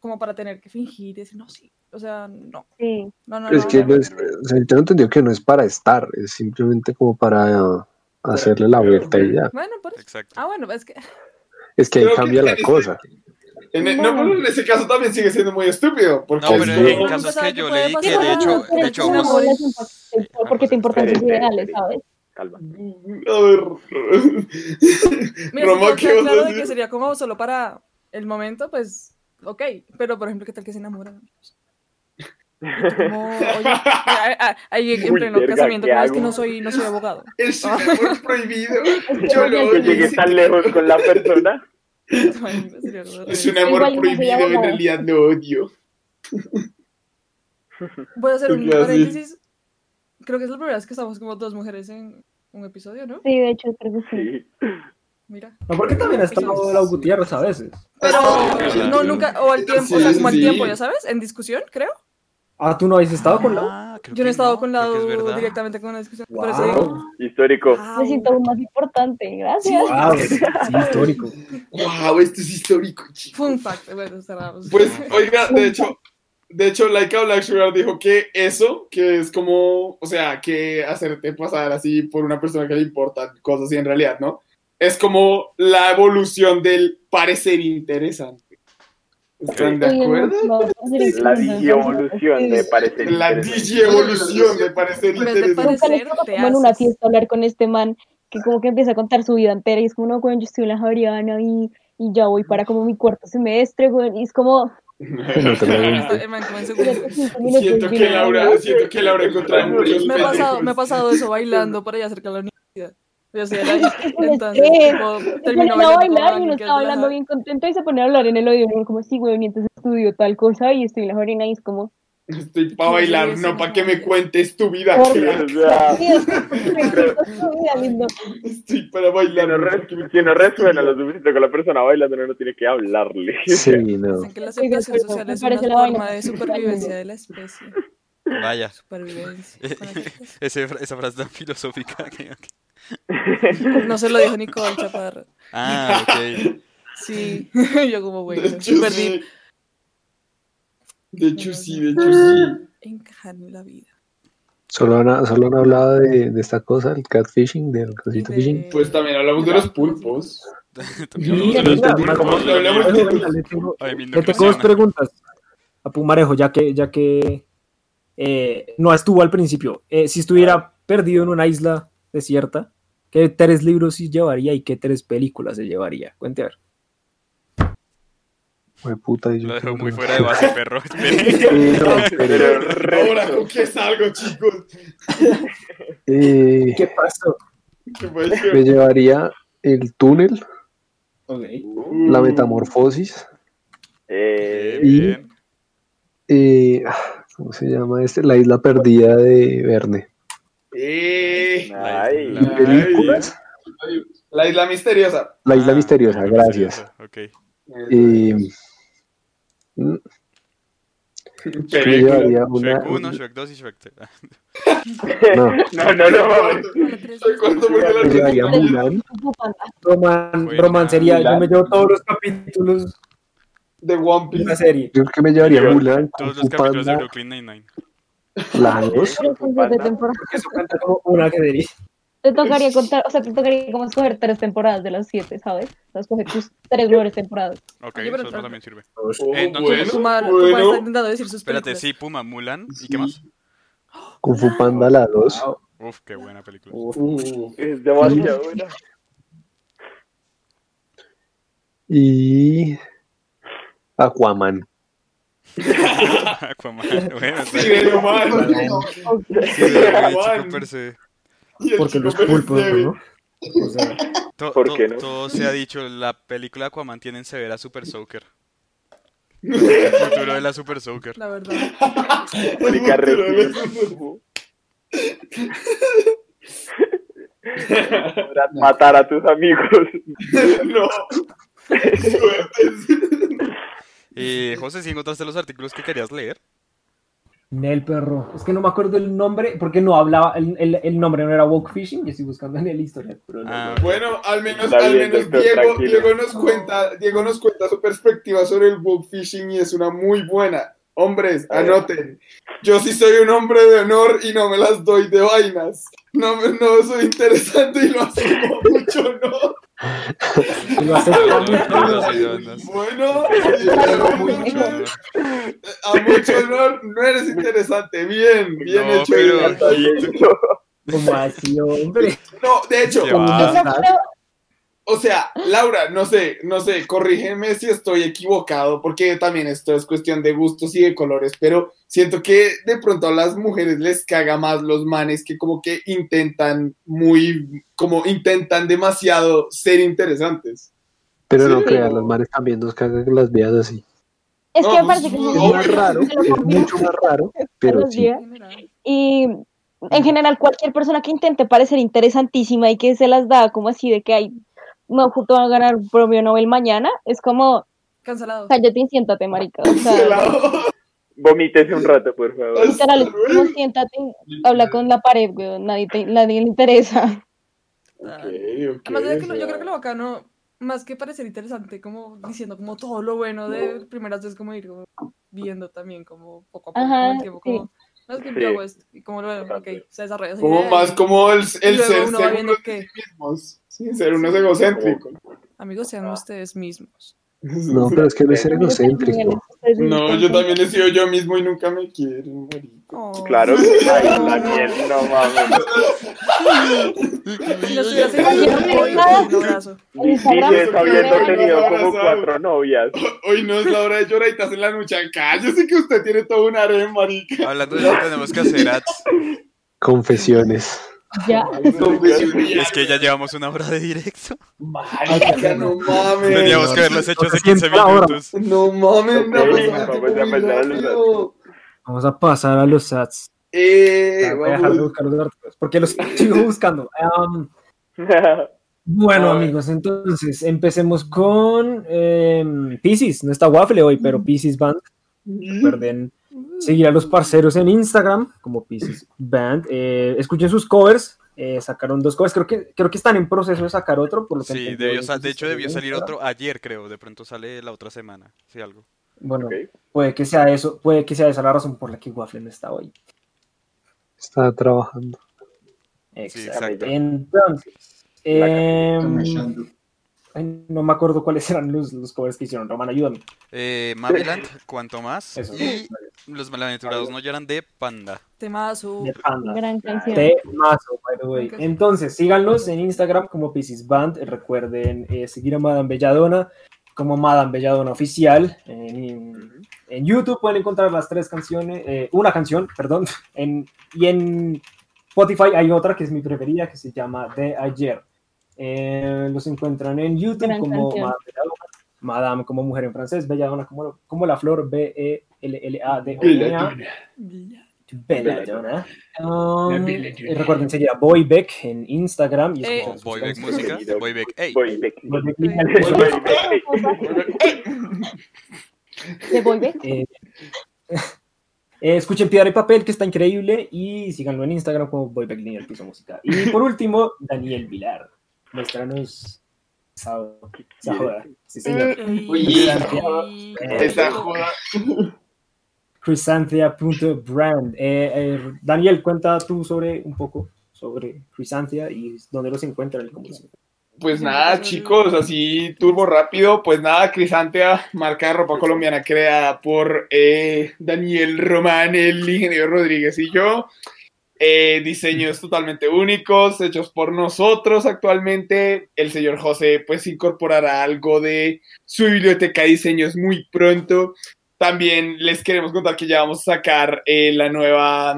como para tener que fingir y decir, no, sí, o sea, no, Sí. no, no, es no, que no, no es, o sea, yo tengo entendido que no es para estar, es simplemente como para uh, hacerle la vuelta y ya. Bueno, por eso. Exacto. Ah, bueno, es que, Es que ahí Creo que cambia la en ese- cosa. En, el- no, pero en ese caso también sigue siendo muy estúpido. Porque No, es pero en Uno casos sabe que que yo leí que pasar. de hecho, de es hecho vos... porque te importan tus ideales. ¿sabes? Calma. A ver. mira, Roma, ¿qué claro de que sería como solo para el momento, pues, ok, pero por ejemplo, ¿qué tal que se enamoran? Como, oye, ah, ahí en Uy, pleno verga, casamiento, ¿qué como es que no soy, no soy abogado. Es un amor prohibido. Yo lo hice. tan lejos con la persona. Es un amor Igual no prohibido, en realidad no odio. Voy a hacer un ¿Qué paréntesis. Creo que es la primera vez que estamos como dos mujeres en un episodio, ¿no? Sí, de hecho, creo que sí. Sí. Mira. No, porque también ha estado la Gutiérrez a veces. Pero no, nunca, o al tiempo, Sí, o sea, como al sí. tiempo, ya sabes, en discusión, creo. Ah, ¿tú no habéis estado con la? Ah, Yo no he estado con la es directamente con una discusión. Eso Wow, Histórico. "Wow". Me siento más importante, gracias. wow, sí, histórico. Wow, esto es histórico, chicos. Fun fact. Bueno, cerramos. Pues, oiga, de hecho, de hecho, Laika Black Sugar dijo que eso, que es como, o sea, que hacerte pasar así por una persona que le importan cosas y en realidad, ¿no? Es como la evolución del parecer interesante. ¿Están de acuerdo? La digievolución de parecer La digievolución de parecer interesante. En una fiesta hablar con este man que como que empieza a contar su vida entera y es como, no, güey, yo estoy en la Javeriana y, y ya voy para como mi cuarto semestre, güey, y es como... Siento que Laura, siento que Laura encontraba muchos Me ha pasado, me ha pendejos. pasado eso bailando para allá cerca de la universidad. Yo soy un entonces, tipo, a bailando bailar y uno que está es de la bailando bien contento y se pone a hablar en el oído, como, sí, güey, mientras estudio tal cosa y estoy en la Javeriana y es como... Estoy para bailar, no para que me cuentes tu vida. Estoy para bailar. no, no re- que no resuena lo suficiente con la persona bailando, uno no tiene que hablarle. Sí, no. Que la aceptación social me es una parece la forma de supervivencia de la especie. Vaya, Supervivencia. ese, esa frase tan filosófica. que- No se lo dijo Nicole Chaparro. Ah, ok. Sí, yo como bueno, De hecho, perdí. sí. De hecho, sí, de hecho, sí. Encajar en la vida. Solo han, solo han hablado de, de esta cosa, el catfishing, del cosito Y fishing. de- Pues también hablamos de los pulpos. De de- le tengo- dos preguntas a Pumarejo, ya que, ya que eh, no estuvo al principio. Eh, si estuviera perdido en una isla desierta, ¿qué tres libros sí llevaría y qué tres películas se llevaría? Cuente a ver. Fue puta, y yo Lo dejo creo muy fuera de base, perro. Ahora, ¿con qué salgo, chicos? eh, ¿Qué pasó? Me llevaría el túnel, Ok. la metamorfosis, Eh, Y- Bien. eh, ah, ¿cómo se llama este? La isla perdida de Verne. Eh, ay, ¿Y películas? La isla misteriosa. La isla Ah, misteriosa, la gracias. misteriosa, Ok. Eh, Película. llevaría una, Shrek 1, Shrek 2 y Shrek 3. no, no, no, no, Mulan. Roman. Roman sería, yo me llevo todos los capítulos de One Piece. serie. yo creo que me llevaría Mulan, Kung Todos Fu los capítulos de Brooklyn Nine-Nine. la dos, eso cuenta como una serie. Te tocaría contar, o sea, te tocaría como escoger tres temporadas de las siete, ¿sabes? O sea, escoger tus tres mejores temporadas. Ok, Oye, pero eso también sirve. Oh, Eh, entonces- bueno, Puma, Puma está intentando decir sus Espérate, películas. sí, Puma, Mulan. ¿Y qué más? Kung Fu Panda, la dos, Uf, qué buena película. Uh, Es demasiado buena. y Aquaman. Aquaman, bueno, Aquaman. Porque los pulpos. ¿no? O sea, To- ¿Por to- qué no? Todo se ha dicho, la película Aquaman tiene en severa Super Soaker. El futuro de la Super Soaker. La verdad. Matar a tus amigos. No. Eh, José, ¿sí encontraste los artículos que querías leer? Nel perro. Es que no me acuerdo el nombre, porque no hablaba, el, el, el nombre no era Woke Fishing, yo estoy buscando en el historial, pero no. Ah, no. Bueno, al menos, al bien, menos Diego. Diego nos cuenta, Diego nos cuenta su perspectiva sobre el book fishing y es una muy buena. Hombres, anoten. Yo sí soy un hombre de honor y no me las doy de vainas. No, no soy interesante y lo asumo mucho, ¿no? Lo acepto mucho. no, no, no, no, no. Bueno, a mucho honor, no eres interesante. Bien, bien No, hecho. pero-. Como así, hombre. No, de hecho. Yo creo, O sea, Laura, no sé, no sé, corrígeme si estoy equivocado, porque también esto es cuestión de gustos y de colores, pero siento que de pronto a las mujeres les caga más los manes que como que intentan muy, como intentan demasiado ser interesantes. Pero no Sí. creas, los manes también nos cagan las veas así. es No, que me pues, parece que no, Es Obvio. más raro, es mucho más raro, pero los sí. Y en general, cualquier persona que intente parecer interesantísima y que se las da como así de que hay, no, justo van a ganar un premio Nobel mañana, es como, Cancelado. cállate y siéntate, marica. O Se sea, Vomítese un rato, por favor. literal, siéntate, habla con la pared, güey, nadie, te- nadie le interesa. Ah. Además de que o lo- yo creo que lo bacano, más que parecer interesante, como diciendo como todo lo bueno de primeras veces, como ir como viendo también como poco a poco, Ajá, el tiempo, como, no es que Sí. yo hago esto, y como lo ok, se desarrolla esa Como idea, más y- como el, el ser uno va viendo que, mismos, sin ser unos egocéntricos. amigos, sean ustedes mismos. No, pero es que no es ser egocéntrico. No, yo también he sido yo mismo y nunca me quiero, marica. Oh. Claro, ay, Daniel, no mames. Nos hubieras Ay, engañado un habiendo tenido como cuatro novias. Hoy no es la hora de lloraditas en la noche acá. Yo sé que usted tiene todo un harem, marica. Hablando de eso, tenemos que hacer ads. Confesiones. Ya. Es que ya llevamos una hora de directo. Marica, no mames. Teníamos que haberlos hecho hace 15 Siempre ahora. minutos. No mames, no pues, vamos a muy empezar a los rápido. Vamos a pasar a los sats. Eh, Voy a dejar de buscar los artículos, porque los sigo buscando. Um, bueno, amigos, entonces empecemos con eh, Pisces. No está Waffle hoy, pero Pisces Band. Recuerden seguir a los parceros en Instagram como Pisces Band. Eh, escuchen sus covers. eh, sacaron dos covers. Creo que, creo que están en proceso de sacar otro. Por lo que Sí, entendí debió de hecho debió salir otro ayer, creo. De pronto sale la otra semana. Sí, algo. Bueno, puede que sea eso, puede que sea esa la razón por la que Waffle no está hoy. Está trabajando. Exacto. exacto. Entonces. Ay, no me acuerdo cuáles eran los, los covers que hicieron. Roman, ayúdame. Eh, Maviland, cuanto más. Eso. Y los malaventurados no lloran de panda. Temazo. De Panda. Gran canción. Temazo, by the way. Entonces, síganlos en Instagram como Pisces Band. Recuerden eh, seguir a Madame Belladona como Madame Belladona Oficial. En, en YouTube pueden encontrar las tres canciones, eh, una canción, perdón. En, y en Spotify hay otra que es mi preferida, que se llama De Ayer. Eh, los encuentran en YouTube Gran como. Madame como mujer en francés, Belladona como, como la flor, E B-E-L-L-A-D-O-N-A. Belladonna. Um, recuerden seguir a Boybeck en Instagram y Eh. Boybeck. Música, Boybeck. Boybeck eh, escuchen Piedra y Papel, que está increíble, y síganlo en Instagram como Boybeck Línea del Piso Música. Y por último, Daniel Vilar. Muéstranos esa, esa joda. Sí, señor. Esa joda. Chrysanthia.brand. Eh, eh, Daniel, cuenta tú sobre un poco sobre Chrysanthia y dónde los encuentran y cómo encuentran. Pues nada, chicos, así turbo rápido. Pues nada, Crisantea, marca de ropa colombiana creada por eh, Daniel Román, el ingeniero Rodríguez y yo. Eh, diseños totalmente únicos, hechos por nosotros actualmente. El señor José, pues, incorporará algo de su biblioteca de diseños muy pronto. También les queremos contar que ya vamos a sacar eh, la nueva,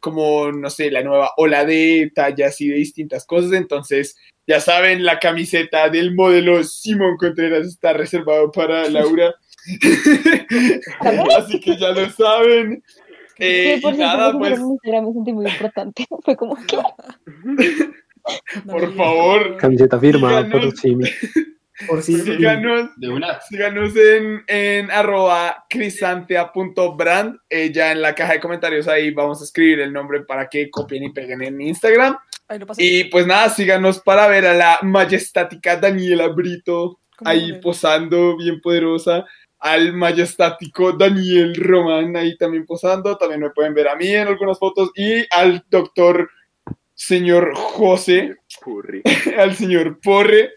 como, no sé, la nueva ola de tallas y de distintas cosas. Entonces, ya saben, la camiseta del modelo Simón Contreras está reservado para Laura. Así que ya lo saben. Eh, Sí, por y cierto, nada, me pues, en Instagram, me sentí muy importante. Fue como que por favor, Camiseta firmada Síganos. por Simi. Por si síganos, De una. síganos en, en arroba crisantea.brand. Eh, ya en la caja de comentarios ahí vamos a escribir el nombre para que copien y peguen en Instagram. Y pues nada, síganos para ver a la majestática Daniela Brito ¿Cómo ahí posando, bien poderosa. Al majestático Daniel Román ahí también posando. También me pueden ver a mí en algunas fotos. Y al doctor señor José, Curry. al señor Porre.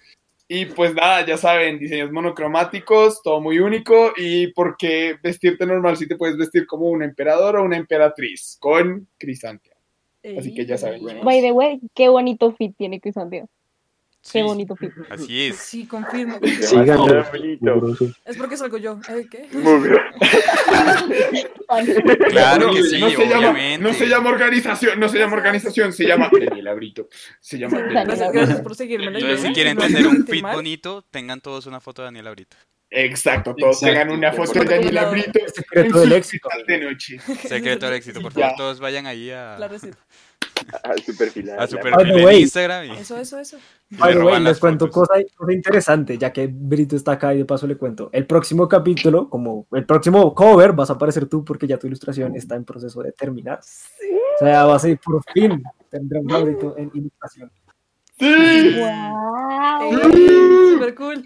Y pues nada, ya saben, diseños monocromáticos, todo muy único. Y por qué vestirte normal si te puedes vestir como un emperador o una emperatriz con Crisantia. Así que ya saben. By the way, qué bonito fit tiene Crisantea. Qué Sí, bonito fit. Así es. Sí, confirmo. Síganlo. Es porque salgo yo. ¿Eh, ¿Qué? Muy bien. Claro No, que sí, no se llama, obviamente. no se llama organización, no se llama organización, se llama Daniela Brito. Se llama Gracias, gracias por seguirme. en la Entonces, si quieren tener un fit bonito, tengan todos una foto de Daniel ahorita. Exacto, todos Exacto. tengan una foto de Por Daniela favor. Brito. El secreto en del su éxito. de noche. Secreto del éxito, por favor, todos vayan ahí a, La receta. A su perfil. a su By perfil the en way. Instagram y Eso, eso, eso. By the way, les cuento cosa, cosa interesante, ya que Brito está acá y de paso le cuento. El próximo capítulo, como el próximo cover, vas a aparecer tú porque ya tu ilustración está en proceso de terminar. O sea, va a ser por fin tendremos a Brito en ilustración. ¡Sí! ¡Wow! Eh, Súper cool.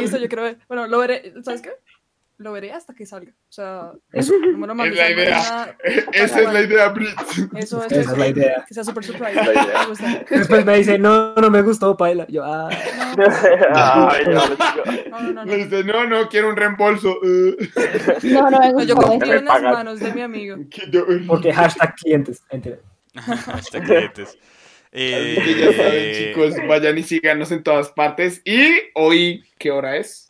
Visto, yo ver. Bueno, lo veré. ¿Sabes qué? Lo veré hasta que salga. O sea, Eso. no me lo mandes Es la idea. mañana. Esa es la idea, Brit. Eso es, Esa es la idea. Que sea súper surprise. Me. Después me dice, no, no me gustó, paila. Yo, ah, Ay, no, No, no, no. No. dice, no, no, quiero un reembolso. eh. No, no me No, yo confío en las manos de mi amigo. Porque hashtag clientes. Hasta clientes. Así que ya saben, Eh, chicos, vayan y síganos en todas partes. Y hoy, ¿qué hora es?